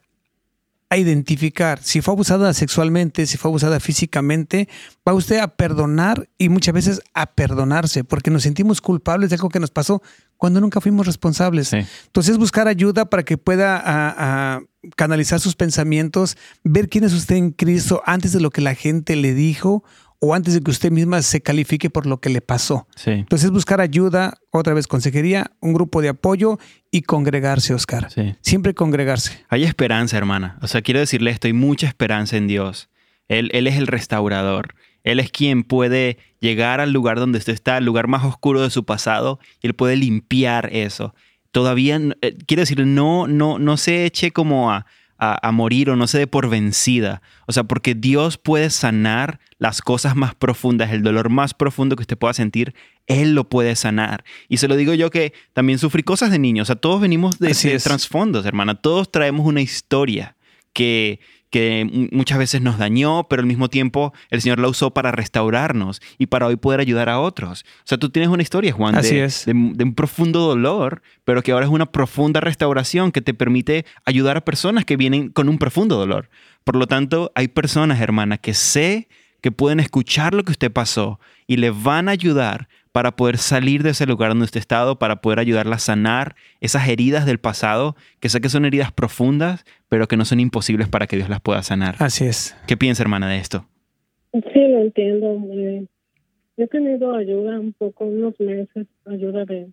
a identificar si fue abusada sexualmente, si fue abusada físicamente, va usted a perdonar y muchas veces a perdonarse, porque nos sentimos culpables de algo que nos pasó cuando nunca fuimos responsables. Entonces, buscar ayuda para que pueda canalizar sus pensamientos, ver quién es usted en Cristo antes de lo que la gente le dijo o antes de que usted misma se califique por lo que le pasó. Entonces, buscar ayuda, otra vez consejería, un grupo de apoyo y congregarse, Oscar. Siempre congregarse. Hay esperanza, hermana. O sea, quiero decirle esto, hay mucha esperanza en Dios. Él, él es el restaurador. Él es quien puede llegar al lugar donde usted está, al lugar más oscuro de su pasado, y él puede limpiar eso. Todavía, eh, quiero decir, no, no, no se eche como a, a, morir o no se dé por vencida. O sea, porque Dios puede sanar las cosas más profundas, el dolor más profundo que usted pueda sentir, Él lo puede sanar. Y se lo digo yo que también sufrí cosas de niño. O sea, todos venimos de, de trasfondos, hermana. Todos traemos una historia que, que muchas veces nos dañó, pero al mismo tiempo el Señor la usó para restaurarnos y para hoy poder ayudar a otros. O sea, tú tienes una historia, Juan, de, de, un profundo dolor, pero que ahora es una profunda restauración que te permite ayudar a personas que vienen con un profundo dolor. Por lo tanto, hay personas, hermana, que sé que pueden escuchar lo que usted pasó y le van a ayudar para poder salir de ese lugar donde usted ha estado, para poder ayudarla a sanar esas heridas del pasado, que sé que son heridas profundas, pero que no son imposibles para que Dios las pueda sanar. Así es. ¿Qué piensa, hermana, de esto? Sí, lo entiendo. Eh, he tenido ayuda un poco, unos meses, ayuda de,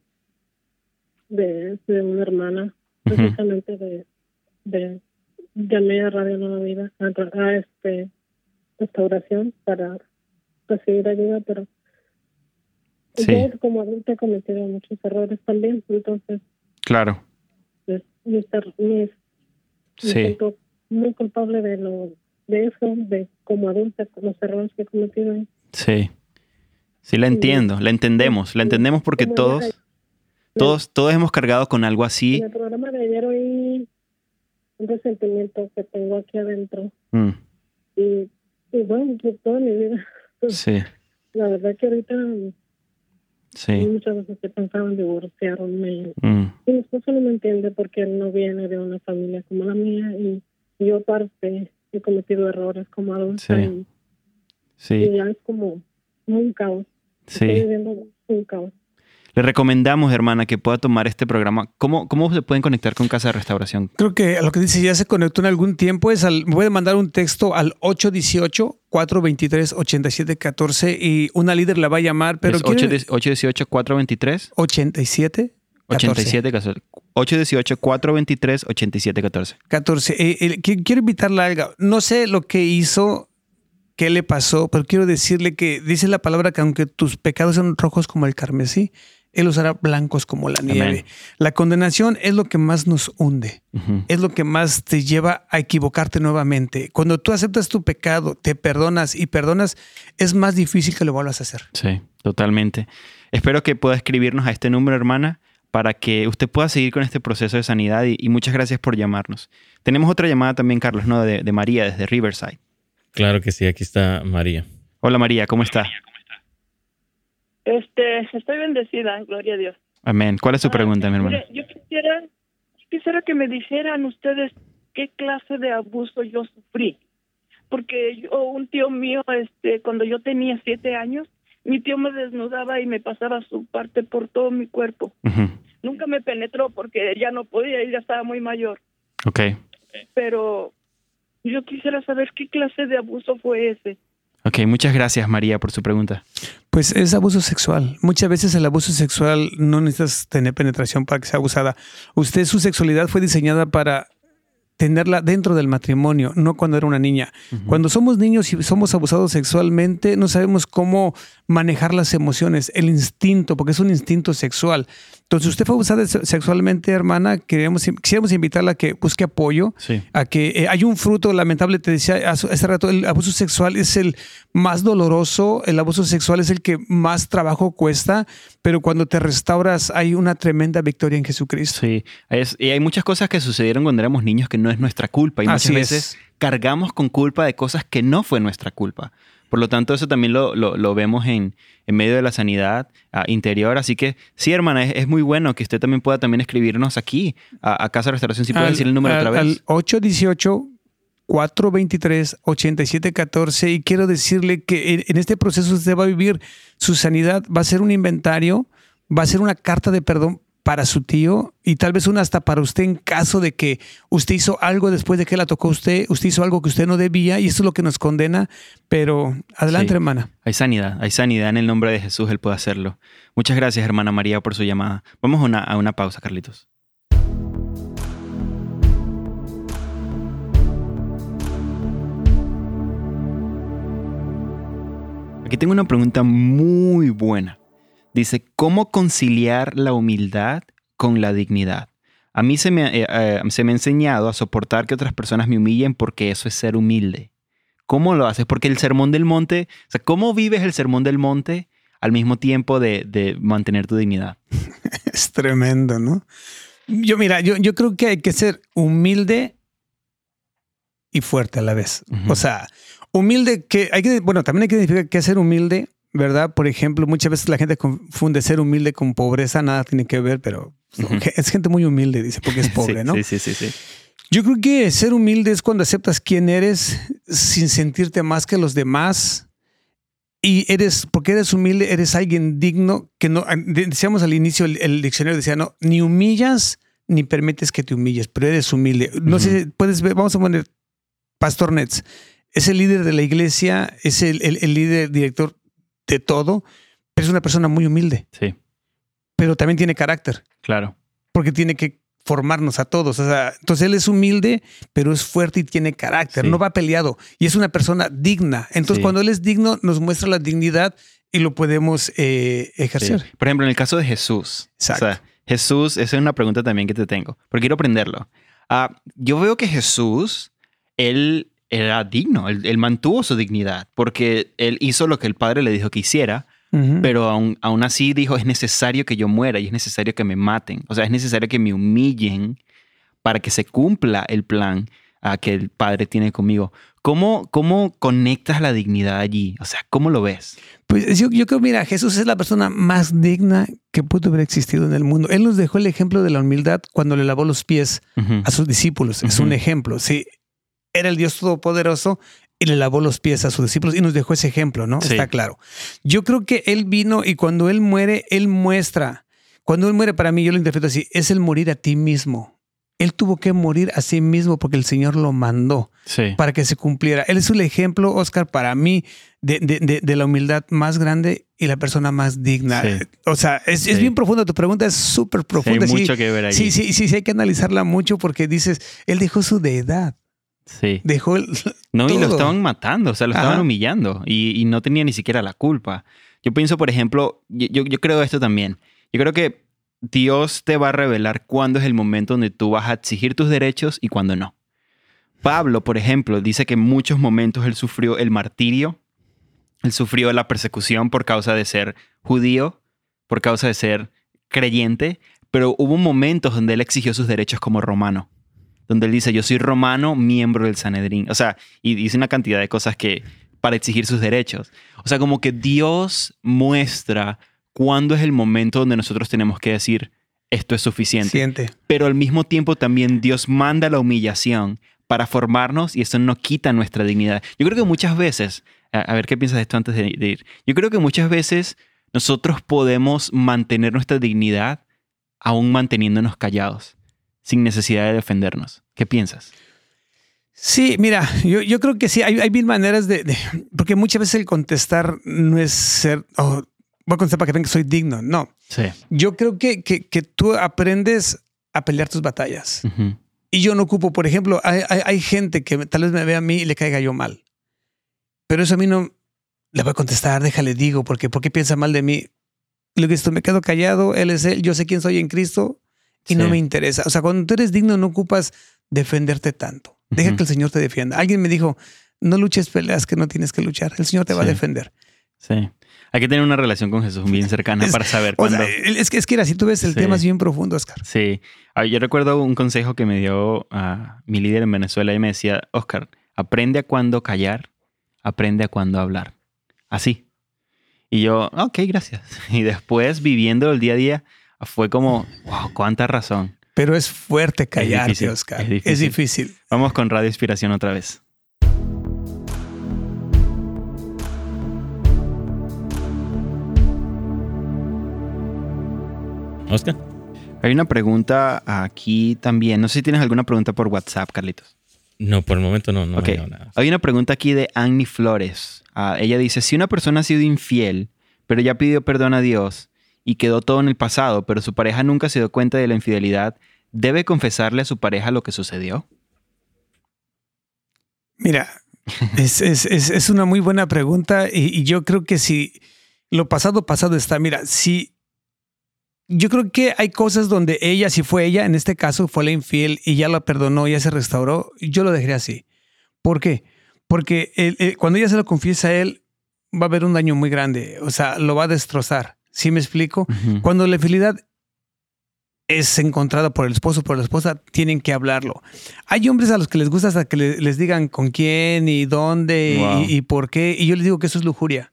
de, una hermana, precisamente de, de, llamé a Radio Nueva Vida, a, este restauración para recibir ayuda, pero yo como adulto he cometido muchos errores también, entonces... Claro. Pues, me, siento muy culpable de lo de eso, de como adulta, los errores que he cometido. Sí. Sí, la entiendo, la entendemos, la entendemos porque todos, todos, todos hemos cargado con algo así. En el programa de ayer oí un resentimiento que tengo aquí adentro. Mm. Y, y bueno, toda mi vida. Sí. La verdad que ahorita Sí. muchas veces que pensaban divorciarme. Mm. Y mi esposo no me entiende porque él no viene de una familia como la mía y yo aparte he cometido errores como adulta sí. y, ya es como un caos. Sí. Estoy viviendo un caos. Le recomendamos, hermana, que pueda tomar este programa. ¿Cómo, cómo se pueden conectar con Casa de Restauración? Creo que a lo que dice ya se conectó en algún tiempo es al, puede mandar un texto al 818-423-8714 y una líder la va a llamar, pero Es quiere- 818-423. 87 87 818-423-8714. 14. Eh, eh, qui- quiero invitarla a algo. No sé lo que hizo, qué le pasó, pero quiero decirle que dice la palabra que aunque tus pecados sean rojos como el carmesí, Él los hará blancos como la nieve. Amén. La condenación es lo que más nos hunde. Es lo que más te lleva a equivocarte nuevamente. Cuando tú aceptas tu pecado, te perdonas y perdonas, es más difícil que lo vuelvas a hacer. Sí, totalmente. Espero que pueda escribirnos a este número, hermana, para que usted pueda seguir con este proceso de sanidad y, y muchas gracias por llamarnos. Tenemos otra llamada también, Carlos, ¿no? De, de María, desde Riverside. Claro que sí, aquí está María. Hola María, ¿cómo está? Este, estoy bendecida, gloria a Dios. Amén. ¿Cuál es su Ah, pregunta, mi hermano? yo quisiera, quisiera que me dijeran ustedes qué clase de abuso yo sufrí, porque yo, un tío mío, este, cuando yo tenía siete años, mi tío me desnudaba y me pasaba su parte por todo mi cuerpo. Nunca me penetró porque ya no podía, él ya estaba muy mayor. Ok. Pero yo quisiera saber qué clase de abuso fue ese. Ok, muchas gracias María por su pregunta. Pues es abuso sexual. Muchas veces el abuso sexual no necesitas tener penetración para que sea abusada. Usted, su sexualidad fue diseñada para tenerla dentro del matrimonio, no cuando era una niña. Cuando somos niños y somos abusados sexualmente, no sabemos cómo manejar las emociones, el instinto, porque es un instinto sexual. Entonces, usted fue abusada se- sexualmente, hermana, queríamos, quisiéramos invitarla a que busque apoyo, Sí. a que eh, hay un fruto lamentable, te decía hace hace rato, el abuso sexual es el más doloroso, el abuso sexual es el que más trabajo cuesta, pero cuando te restauras hay una tremenda victoria en Jesucristo. Sí, es- y hay muchas cosas que sucedieron cuando éramos niños que no es nuestra culpa y muchas Así veces es. cargamos con culpa de cosas que no fue nuestra culpa. Por lo tanto, eso también lo, lo- lo vemos en, en medio de la sanidad ah, interior. Así que sí, hermana, es, es muy bueno que usted también pueda también escribirnos aquí a, a Casa de Restauración. Si puede decir el número al- otra vez. Al 818 423 8714 y quiero decirle que en, en este proceso usted va a vivir su sanidad, va a ser un inventario, va a ser una carta de perdón para su tío y tal vez una hasta para usted en caso de que usted hizo algo después de que la tocó usted, usted hizo algo que usted no debía y eso es lo que nos condena, pero adelante Sí. hermana. Hay sanidad, hay sanidad en el nombre de Jesús, Él puede hacerlo. Muchas gracias, hermana María, por su llamada. Vamos a una, a una pausa, Carlitos. Aquí tengo una pregunta muy buena. Dice, ¿cómo conciliar la humildad con la dignidad? A mí se me, eh, eh, se me ha enseñado a soportar que otras personas me humillen porque eso es ser humilde. ¿Cómo lo haces? Porque el sermón del monte, o sea, ¿cómo vives el sermón del monte al mismo tiempo de, de mantener tu dignidad? Es tremendo, ¿no? Yo mira, yo, yo creo que hay que ser humilde y fuerte a la vez. Ujú. O sea, humilde que hay que, bueno, también hay que identificar que ser humilde, ¿verdad? Por ejemplo, muchas veces la gente confunde ser humilde con pobreza, nada tiene que ver, pero Ujú. es gente muy humilde, dice, porque es pobre, sí, ¿no? Sí, sí, sí, sí. Yo creo que ser humilde es cuando aceptas quién eres sin sentirte más que los demás. Y eres, porque eres humilde, eres alguien digno que no, decíamos al inicio, el, el diccionario decía, no, ni humillas ni permites que te humilles, pero eres humilde. No sé, puedes ver, vamos a poner Pastor Nets, es el líder de la iglesia, es el, el- el líder director de todo, pero es una persona muy humilde, Sí, pero también tiene carácter claro. porque tiene que formarnos a todos. O sea, entonces él es humilde, pero es fuerte y tiene carácter, Sí. no va peleado y es una persona digna. Entonces, Sí. cuando él es digno, nos muestra la dignidad y lo podemos eh, ejercer. Sí. Por ejemplo, en el caso de Jesús. Exacto. O sea, Jesús, esa es una pregunta también que te tengo, porque quiero aprenderlo. Ah, yo veo que Jesús, él era digno, él, él mantuvo su dignidad, porque él hizo lo que el Padre le dijo que hiciera, pero aún, aún así dijo, es necesario que yo muera y es necesario que me maten. O sea, es necesario que me humillen para que se cumpla el plan ah, que el Padre tiene conmigo. ¿Cómo, ¿Cómo conectas la dignidad allí? O sea, ¿cómo lo ves? Pues yo, yo creo, mira, Jesús es la persona más digna que pudo haber existido en el mundo. Él nos dejó el ejemplo de la humildad cuando le lavó los pies a sus discípulos. Es un ejemplo. Sí, era el Dios Todopoderoso, y le lavó los pies a sus discípulos y nos dejó ese ejemplo, ¿no? Sí. Está claro. Yo creo que él vino y cuando él muere, él muestra, cuando él muere para mí, yo lo interpreto así, es el morir a ti mismo. Él tuvo que morir a sí mismo porque el Señor lo mandó Sí. para que se cumpliera. Él es el ejemplo, Oscar, para mí, de, de- de- de la humildad más grande y la persona más digna. Sí. O sea, es, es Sí. bien profunda. Tu pregunta es súper Sí, profunda. hay mucho que ver ahí. sí, sí, sí, sí, hay que analizarla mucho porque dices, él dejó su deidad, Sí. dejó el... No, y lo estaban matando, o sea, lo estaban humillando y, y no tenía ni siquiera la culpa. Yo pienso, por ejemplo, yo, yo- yo creo esto también. Yo creo que Dios te va a revelar cuándo es el momento donde tú vas a exigir tus derechos y cuándo no. Pablo, por ejemplo, dice que en muchos momentos él sufrió el martirio, él sufrió la persecución por causa de ser judío, por causa de ser creyente, pero hubo momentos donde él exigió sus derechos como romano donde él dice, yo soy romano, miembro del Sanedrín. O sea, y dice una cantidad de cosas que para exigir sus derechos. O sea, como que Dios muestra cuándo es el momento donde nosotros tenemos que decir, esto es suficiente. Siente. Pero al mismo tiempo también Dios manda la humillación para formarnos y eso no quita nuestra dignidad. Yo creo que muchas veces, a, a ver qué piensas de esto antes de, de ir, yo creo que muchas veces nosotros podemos mantener nuestra dignidad aún manteniéndonos callados, sin necesidad de defendernos. ¿Qué piensas? Sí, mira, yo, yo creo que sí, hay, hay mil maneras de, de- Porque muchas veces el contestar no es ser... oh, voy a contestar para que vean que soy digno. No, Sí. yo creo que, que, que tú aprendes a pelear tus batallas. Y yo no ocupo, por ejemplo, hay, hay- hay gente que tal vez me vea a mí y le caiga yo mal. Pero eso a mí no le voy a contestar, déjale digo, porque ¿por qué piensa mal de mí? Lo que esto me quedo callado, él es él, yo sé quién soy en Cristo y no me interesa. O sea, cuando tú eres digno no ocupas defenderte tanto. Deja que el Señor te defienda. Alguien me dijo, no luches peleas que no tienes que luchar. El Señor te va a defender. Sí. Hay que tener una relación con Jesús bien cercana Es- para saber O cuándo. sea, es que, es que era, si tú ves el Sí. tema es bien profundo, Oscar. Sí. Ah, Yo recuerdo un consejo que me dio ah, mi líder en Venezuela y me decía, Oscar, aprende a cuándo callar, aprende a cuándo hablar. Así. Y yo, ok, gracias. Y después, viviendo el día a día, fue como, wow, cuánta razón. Pero es fuerte callarte, difícil, Oscar. es difícil. Es difícil. Vamos con Radio Inspiración otra vez. Oscar. Hay una pregunta aquí también. No sé si tienes alguna pregunta por WhatsApp, Carlitos. No, por el momento no, no me Ok. ha llegado nada. Hay una pregunta aquí de Annie Flores. Ah, ella dice, si una persona ha sido infiel, pero ya pidió perdón a Dios y quedó todo en el pasado, pero su pareja nunca se dio cuenta de la infidelidad, ¿debe confesarle a su pareja lo que sucedió? Mira, es, es- es- es una muy buena pregunta y, yo creo que si lo pasado, pasado está. Mira, si yo creo que hay cosas donde ella, si fue ella, en este caso fue la infiel y ya la perdonó, ya se restauró, yo lo dejaría así. ¿Por qué? Porque cuando ella se lo confiesa a él, va a haber un daño muy grande, o sea, lo va a destrozar. ¿Sí me explico? Cuando la infidelidad es encontrada por el esposo o por la esposa, tienen que hablarlo. Hay hombres a los que les gusta hasta que le- les digan con quién y dónde y- Wow. y, por qué. Y yo les digo que eso es lujuria.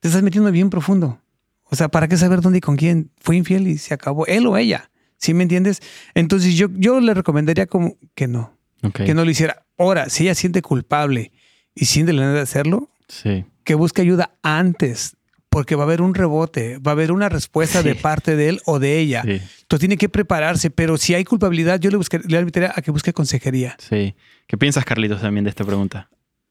Te estás metiendo bien profundo. O sea, ¿para qué saber dónde y con quién? Fue infiel y se acabó. Él o ella. ¿Sí me entiendes? Entonces yo, yo le recomendaría como que no, que no lo hiciera. Ahora, si ella siente culpable y siente la necesidad de hacerlo, Sí. que busque ayuda antes, porque va a haber un rebote, va a haber una respuesta de parte de él o de ella. Sí. Entonces tiene que prepararse, pero si hay culpabilidad, yo le, buscaría, le invitaría a que busque consejería. Sí. ¿Qué piensas, Carlitos, también de esta pregunta?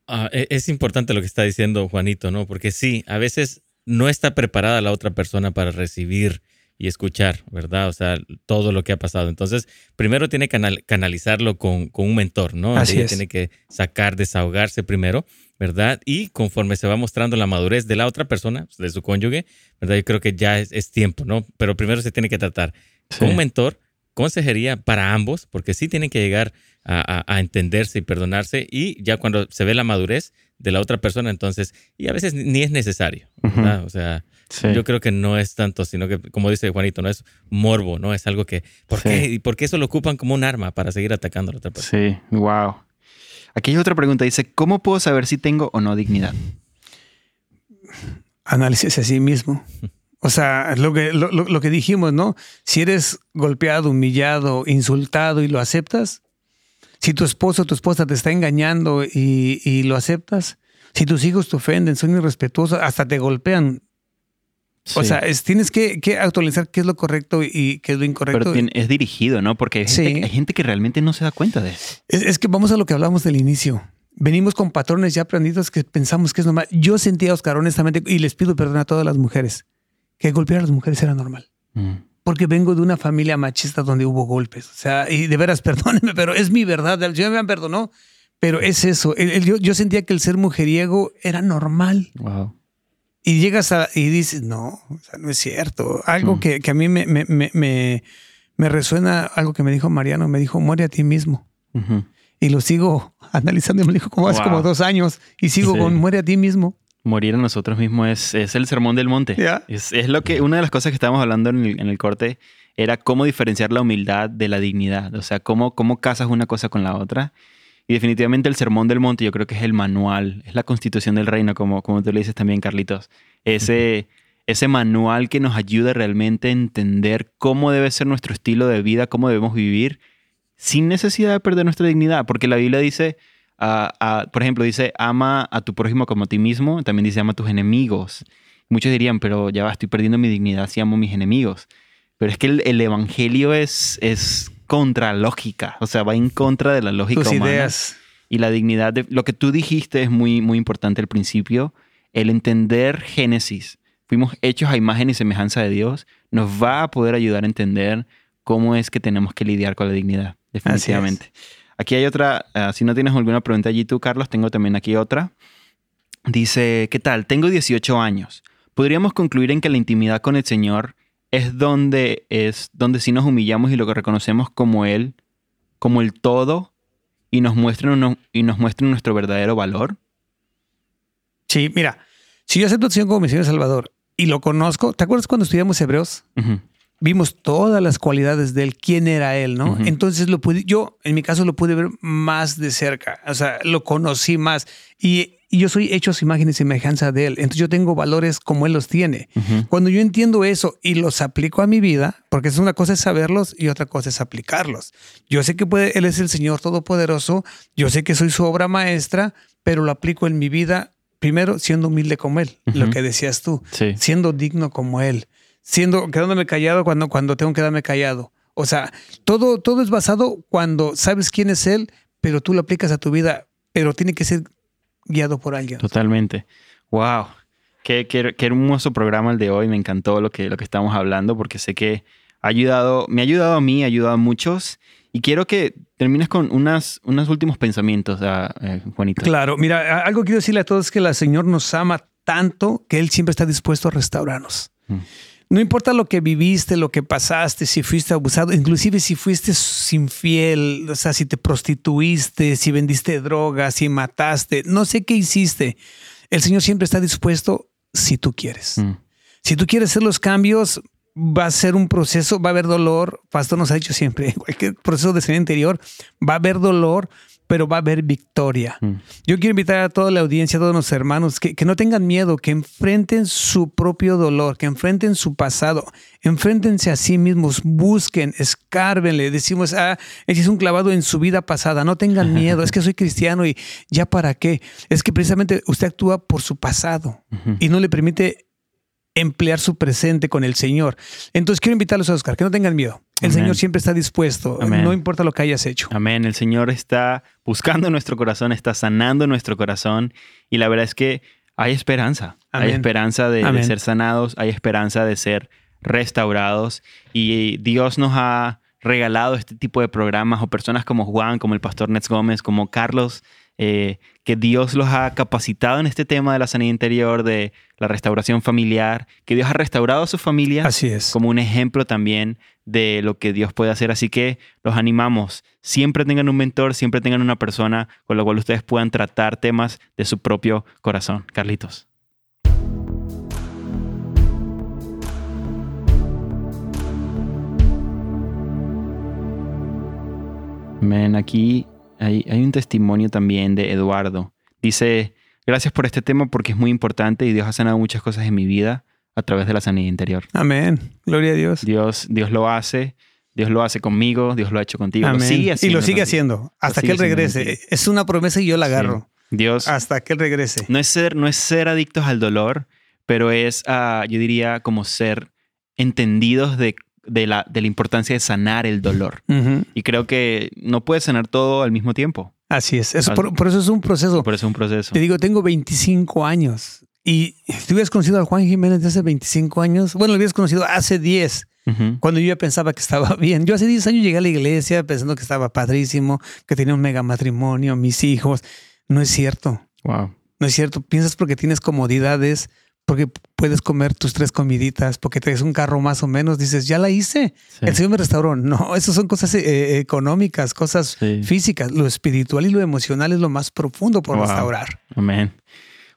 Ah, e- es importante lo que está diciendo Juanito, ¿no? Porque sí, a veces no está preparada la otra persona para recibir y escuchar, ¿verdad? O sea, todo lo que ha pasado. Entonces, primero tiene que canal- canalizarlo con, con un mentor, ¿no? Así Ella es. tiene que sacar, desahogarse primero, ¿verdad? Y conforme se va mostrando la madurez de la otra persona, de su cónyuge, ¿verdad? Yo creo que ya es, es tiempo, ¿no? Pero primero se tiene que tratar con un mentor, consejería para ambos, porque sí tienen que llegar a, a- a entenderse y perdonarse y ya cuando se ve la madurez de la otra persona, entonces, y a veces ni es necesario, ¿verdad? O sea, Sí. yo creo que no es tanto, sino que, como dice Juanito, no es morbo, ¿no? Es algo que, ¿por Sí. qué? ¿Y por qué eso lo ocupan como un arma para seguir atacando a la otra persona? Sí, wow. Aquí hay otra pregunta. Dice, ¿cómo puedo saber si tengo o no dignidad? Análisis a sí mismo. O sea, lo que, lo, lo- que dijimos, ¿no? Si eres golpeado, humillado, insultado y lo aceptas, Si tu esposo o tu esposa te está engañando y, y lo aceptas, si tus hijos te ofenden, son irrespetuosos, hasta te golpean, o Sí. sea, es- tienes que, que actualizar qué es lo correcto y qué es lo incorrecto. Pero tiene- es dirigido, ¿no? Porque hay gente, Sí. hay gente que realmente no se da cuenta de eso. Es, es que vamos a lo que hablamos del inicio. Venimos con patrones ya aprendidos que pensamos que es normal. Yo sentía, Oscar, honestamente, y les pido perdón a todas las mujeres, que golpear a las mujeres era normal. Mm. Porque vengo de una familia machista donde hubo golpes. O sea, y de veras, perdónenme, pero es mi verdad. El Señor me perdonó. Pero es eso. El- el- yo, yo sentía que el ser mujeriego era normal. Wow. Y llegas a, y dices, no, o sea, no es cierto. Algo Mm. que, que a mí me, me, me, me, resuena, algo que me dijo Mariano, me dijo, muere a ti mismo. Ujú. Y lo sigo analizando, me dijo como hace Wow. como dos años, y sigo Sí. con muere a ti mismo. Morir a nosotros mismos es, es el sermón del monte. Es, es lo que una de las cosas que estábamos hablando en el, en el corte era cómo diferenciar la humildad de la dignidad. O sea, cómo, cómo casas una cosa con la otra. Y definitivamente el sermón del monte yo creo que es el manual, es la constitución del reino, como, como tú le dices también, Carlitos. Ese, ese manual que nos ayuda realmente a entender cómo debe ser nuestro estilo de vida, cómo debemos vivir, sin necesidad de perder nuestra dignidad. Porque la Biblia dice, ah, por ejemplo, dice, ama a tu prójimo como a ti mismo, también dice, ama a tus enemigos. Muchos dirían, pero ya va, estoy perdiendo mi dignidad si amo a mis enemigos. Pero es que el, el evangelio es, es contra lógica, o sea, va en contra de la lógica Tus humana. ideas. Y la dignidad de lo que tú dijiste es muy, muy importante al principio. El entender Génesis, fuimos hechos a imagen y semejanza de Dios, nos va a poder ayudar a entender cómo es que tenemos que lidiar con la dignidad, definitivamente. Aquí hay otra, ah, si no tienes alguna pregunta allí tú, Carlos, tengo también aquí otra. Dice, ¿qué tal? Tengo 18 años. Podríamos concluir en que la intimidad con el Señor es donde es donde sí nos humillamos y lo que reconocemos como él, como el todo y nos muestran uno- y nos muestran nuestro verdadero valor. Sí, mira, si yo acepto Señor como mi Señor Salvador y lo conozco, ¿te acuerdas cuando estudiamos Hebreos? Vimos todas las cualidades de él, quién era él, ¿no? Entonces lo pude, yo en mi caso lo pude ver más de cerca, o sea, lo conocí más y, y yo soy hecho a su imagen y semejanza de él, entonces yo tengo valores como él los tiene. Cuando yo entiendo eso y los aplico a mi vida, porque es una cosa es saberlos y otra cosa es aplicarlos. Yo sé que puede, Él es el Señor Todopoderoso, yo sé que soy su obra maestra, pero lo aplico en mi vida, primero siendo humilde como Él, lo que decías tú, Sí. siendo digno como Él, siendo, quedándome callado cuando, cuando tengo que quedarme callado. O sea, todo, todo es basado cuando sabes quién es Él, pero tú lo aplicas a tu vida, pero tiene que ser guiado por alguien. Totalmente. Wow. Qué, qué- qué hermoso programa el de hoy. Me encantó lo que, lo que estamos hablando porque sé que ha ayudado, me ha ayudado a mí, ha ayudado a muchos. Y quiero que termines con unas, unos últimos pensamientos, ah, eh, Juanito. Claro, mira, algo quiero decirle a todos es que el Señor nos ama tanto que Él siempre está dispuesto a restaurarnos. Mm. No importa lo que viviste, lo que pasaste, si fuiste abusado, inclusive si fuiste infiel, o sea, si te prostituiste, si vendiste drogas, si mataste, no sé qué hiciste. El Señor siempre está dispuesto si tú quieres. Mm. Si tú quieres hacer los cambios, va a ser un proceso, va a haber dolor. Pastor nos ha dicho siempre, cualquier proceso de ser interior, va a haber dolor, pero va a haber victoria. Mm. Yo quiero invitar a toda la audiencia, a todos los hermanos, que, que no tengan miedo, que enfrenten su propio dolor, que enfrenten su pasado, enfréntense a sí mismos, busquen, escárbenle. Decimos, ah, ese es un clavado en su vida pasada, no tengan miedo, es que soy cristiano y ya para qué. Es que precisamente usted actúa por su pasado y no le permite emplear su presente con el Señor. Entonces quiero invitarlos a Oscar, que no tengan miedo. El Amén. Señor siempre está dispuesto, Amén. no importa lo que hayas hecho. Amén. El Señor está buscando nuestro corazón, está sanando nuestro corazón. Y la verdad es que hay esperanza. Hay esperanza de, de ser sanados, hay esperanza de ser restaurados. Y Dios nos ha regalado este tipo de programas o personas como Juan, como el pastor Nets Gómez, como Carlos, eh, que Dios los ha capacitado en este tema de la sanidad interior, de la restauración familiar, que Dios ha restaurado a sus familias Así es. como un ejemplo también de lo que Dios puede hacer. Así que los animamos. Siempre tengan un mentor, siempre tengan una persona con la cual ustedes puedan tratar temas de su propio corazón. Carlitos. Men, aquí hay, hay un testimonio también de Eduardo. Dice, gracias por este tema porque es muy importante y Dios ha sanado muchas cosas en mi vida a través de la sanidad interior. Amén. Gloria a Dios. Dios, Dios lo hace Dios lo hace conmigo, Dios lo ha hecho contigo. Lo Amén. sigue y haciendo lo sigue contigo. haciendo hasta sigue que Él regrese. Es una promesa y yo la agarro. Dios Hasta que Él regrese. no es ser, no es ser adictos al dolor, pero es, ah, yo diría, como ser entendidos de, de la, de la importancia de sanar el dolor. Y creo que no puedes sanar todo al mismo tiempo. Así es. Eso- por, por eso es un proceso. Por eso es un proceso. Te digo, tengo 25 años. Y tú hubieras conocido a Juan Jiménez de hace 25 años. Bueno, lo hubieras conocido hace 10, Ujú. cuando yo ya pensaba que estaba bien. Yo hace 10 años llegué a la iglesia pensando que estaba padrísimo, que tenía un mega matrimonio, mis hijos. No es cierto. Wow. No es cierto. Piensas porque tienes comodidades, porque puedes comer tus tres comiditas, porque tienes un carro más o menos. Dices, ya la hice. Sí. El Señor me restauró. No, esas son cosas eh, económicas, cosas Sí. físicas. Lo espiritual y lo emocional es lo más profundo por Wow. restaurar. Amén.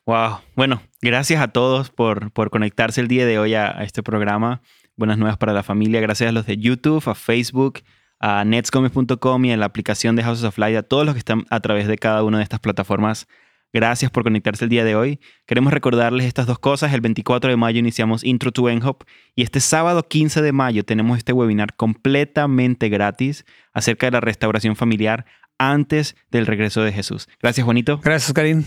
Wow. Bueno, gracias a todos por, por conectarse el día de hoy a, a este programa. Buenas nuevas para la familia. Gracias a los de YouTube, a Facebook, a netsgomez.com y a la aplicación de Houses of Light, a todos los que están a través de cada una de estas plataformas. Gracias por conectarse el día de hoy. Queremos recordarles estas dos cosas. El 24 de mayo iniciamos Intro to NHOP y este sábado 15 de mayo tenemos este webinar completamente gratis acerca de la restauración familiar antes del regreso de Jesús. Gracias, Juanito. Gracias, Karim.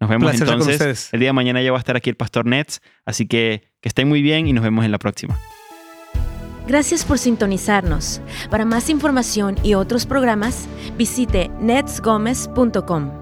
Nos vemos Placer entonces. ustedes. El día de mañana ya va a estar aquí el Pastor Nets, así que que estén muy bien y nos vemos en la próxima. Gracias por sintonizarnos. Para más información y otros programas, visite netsgomez.com.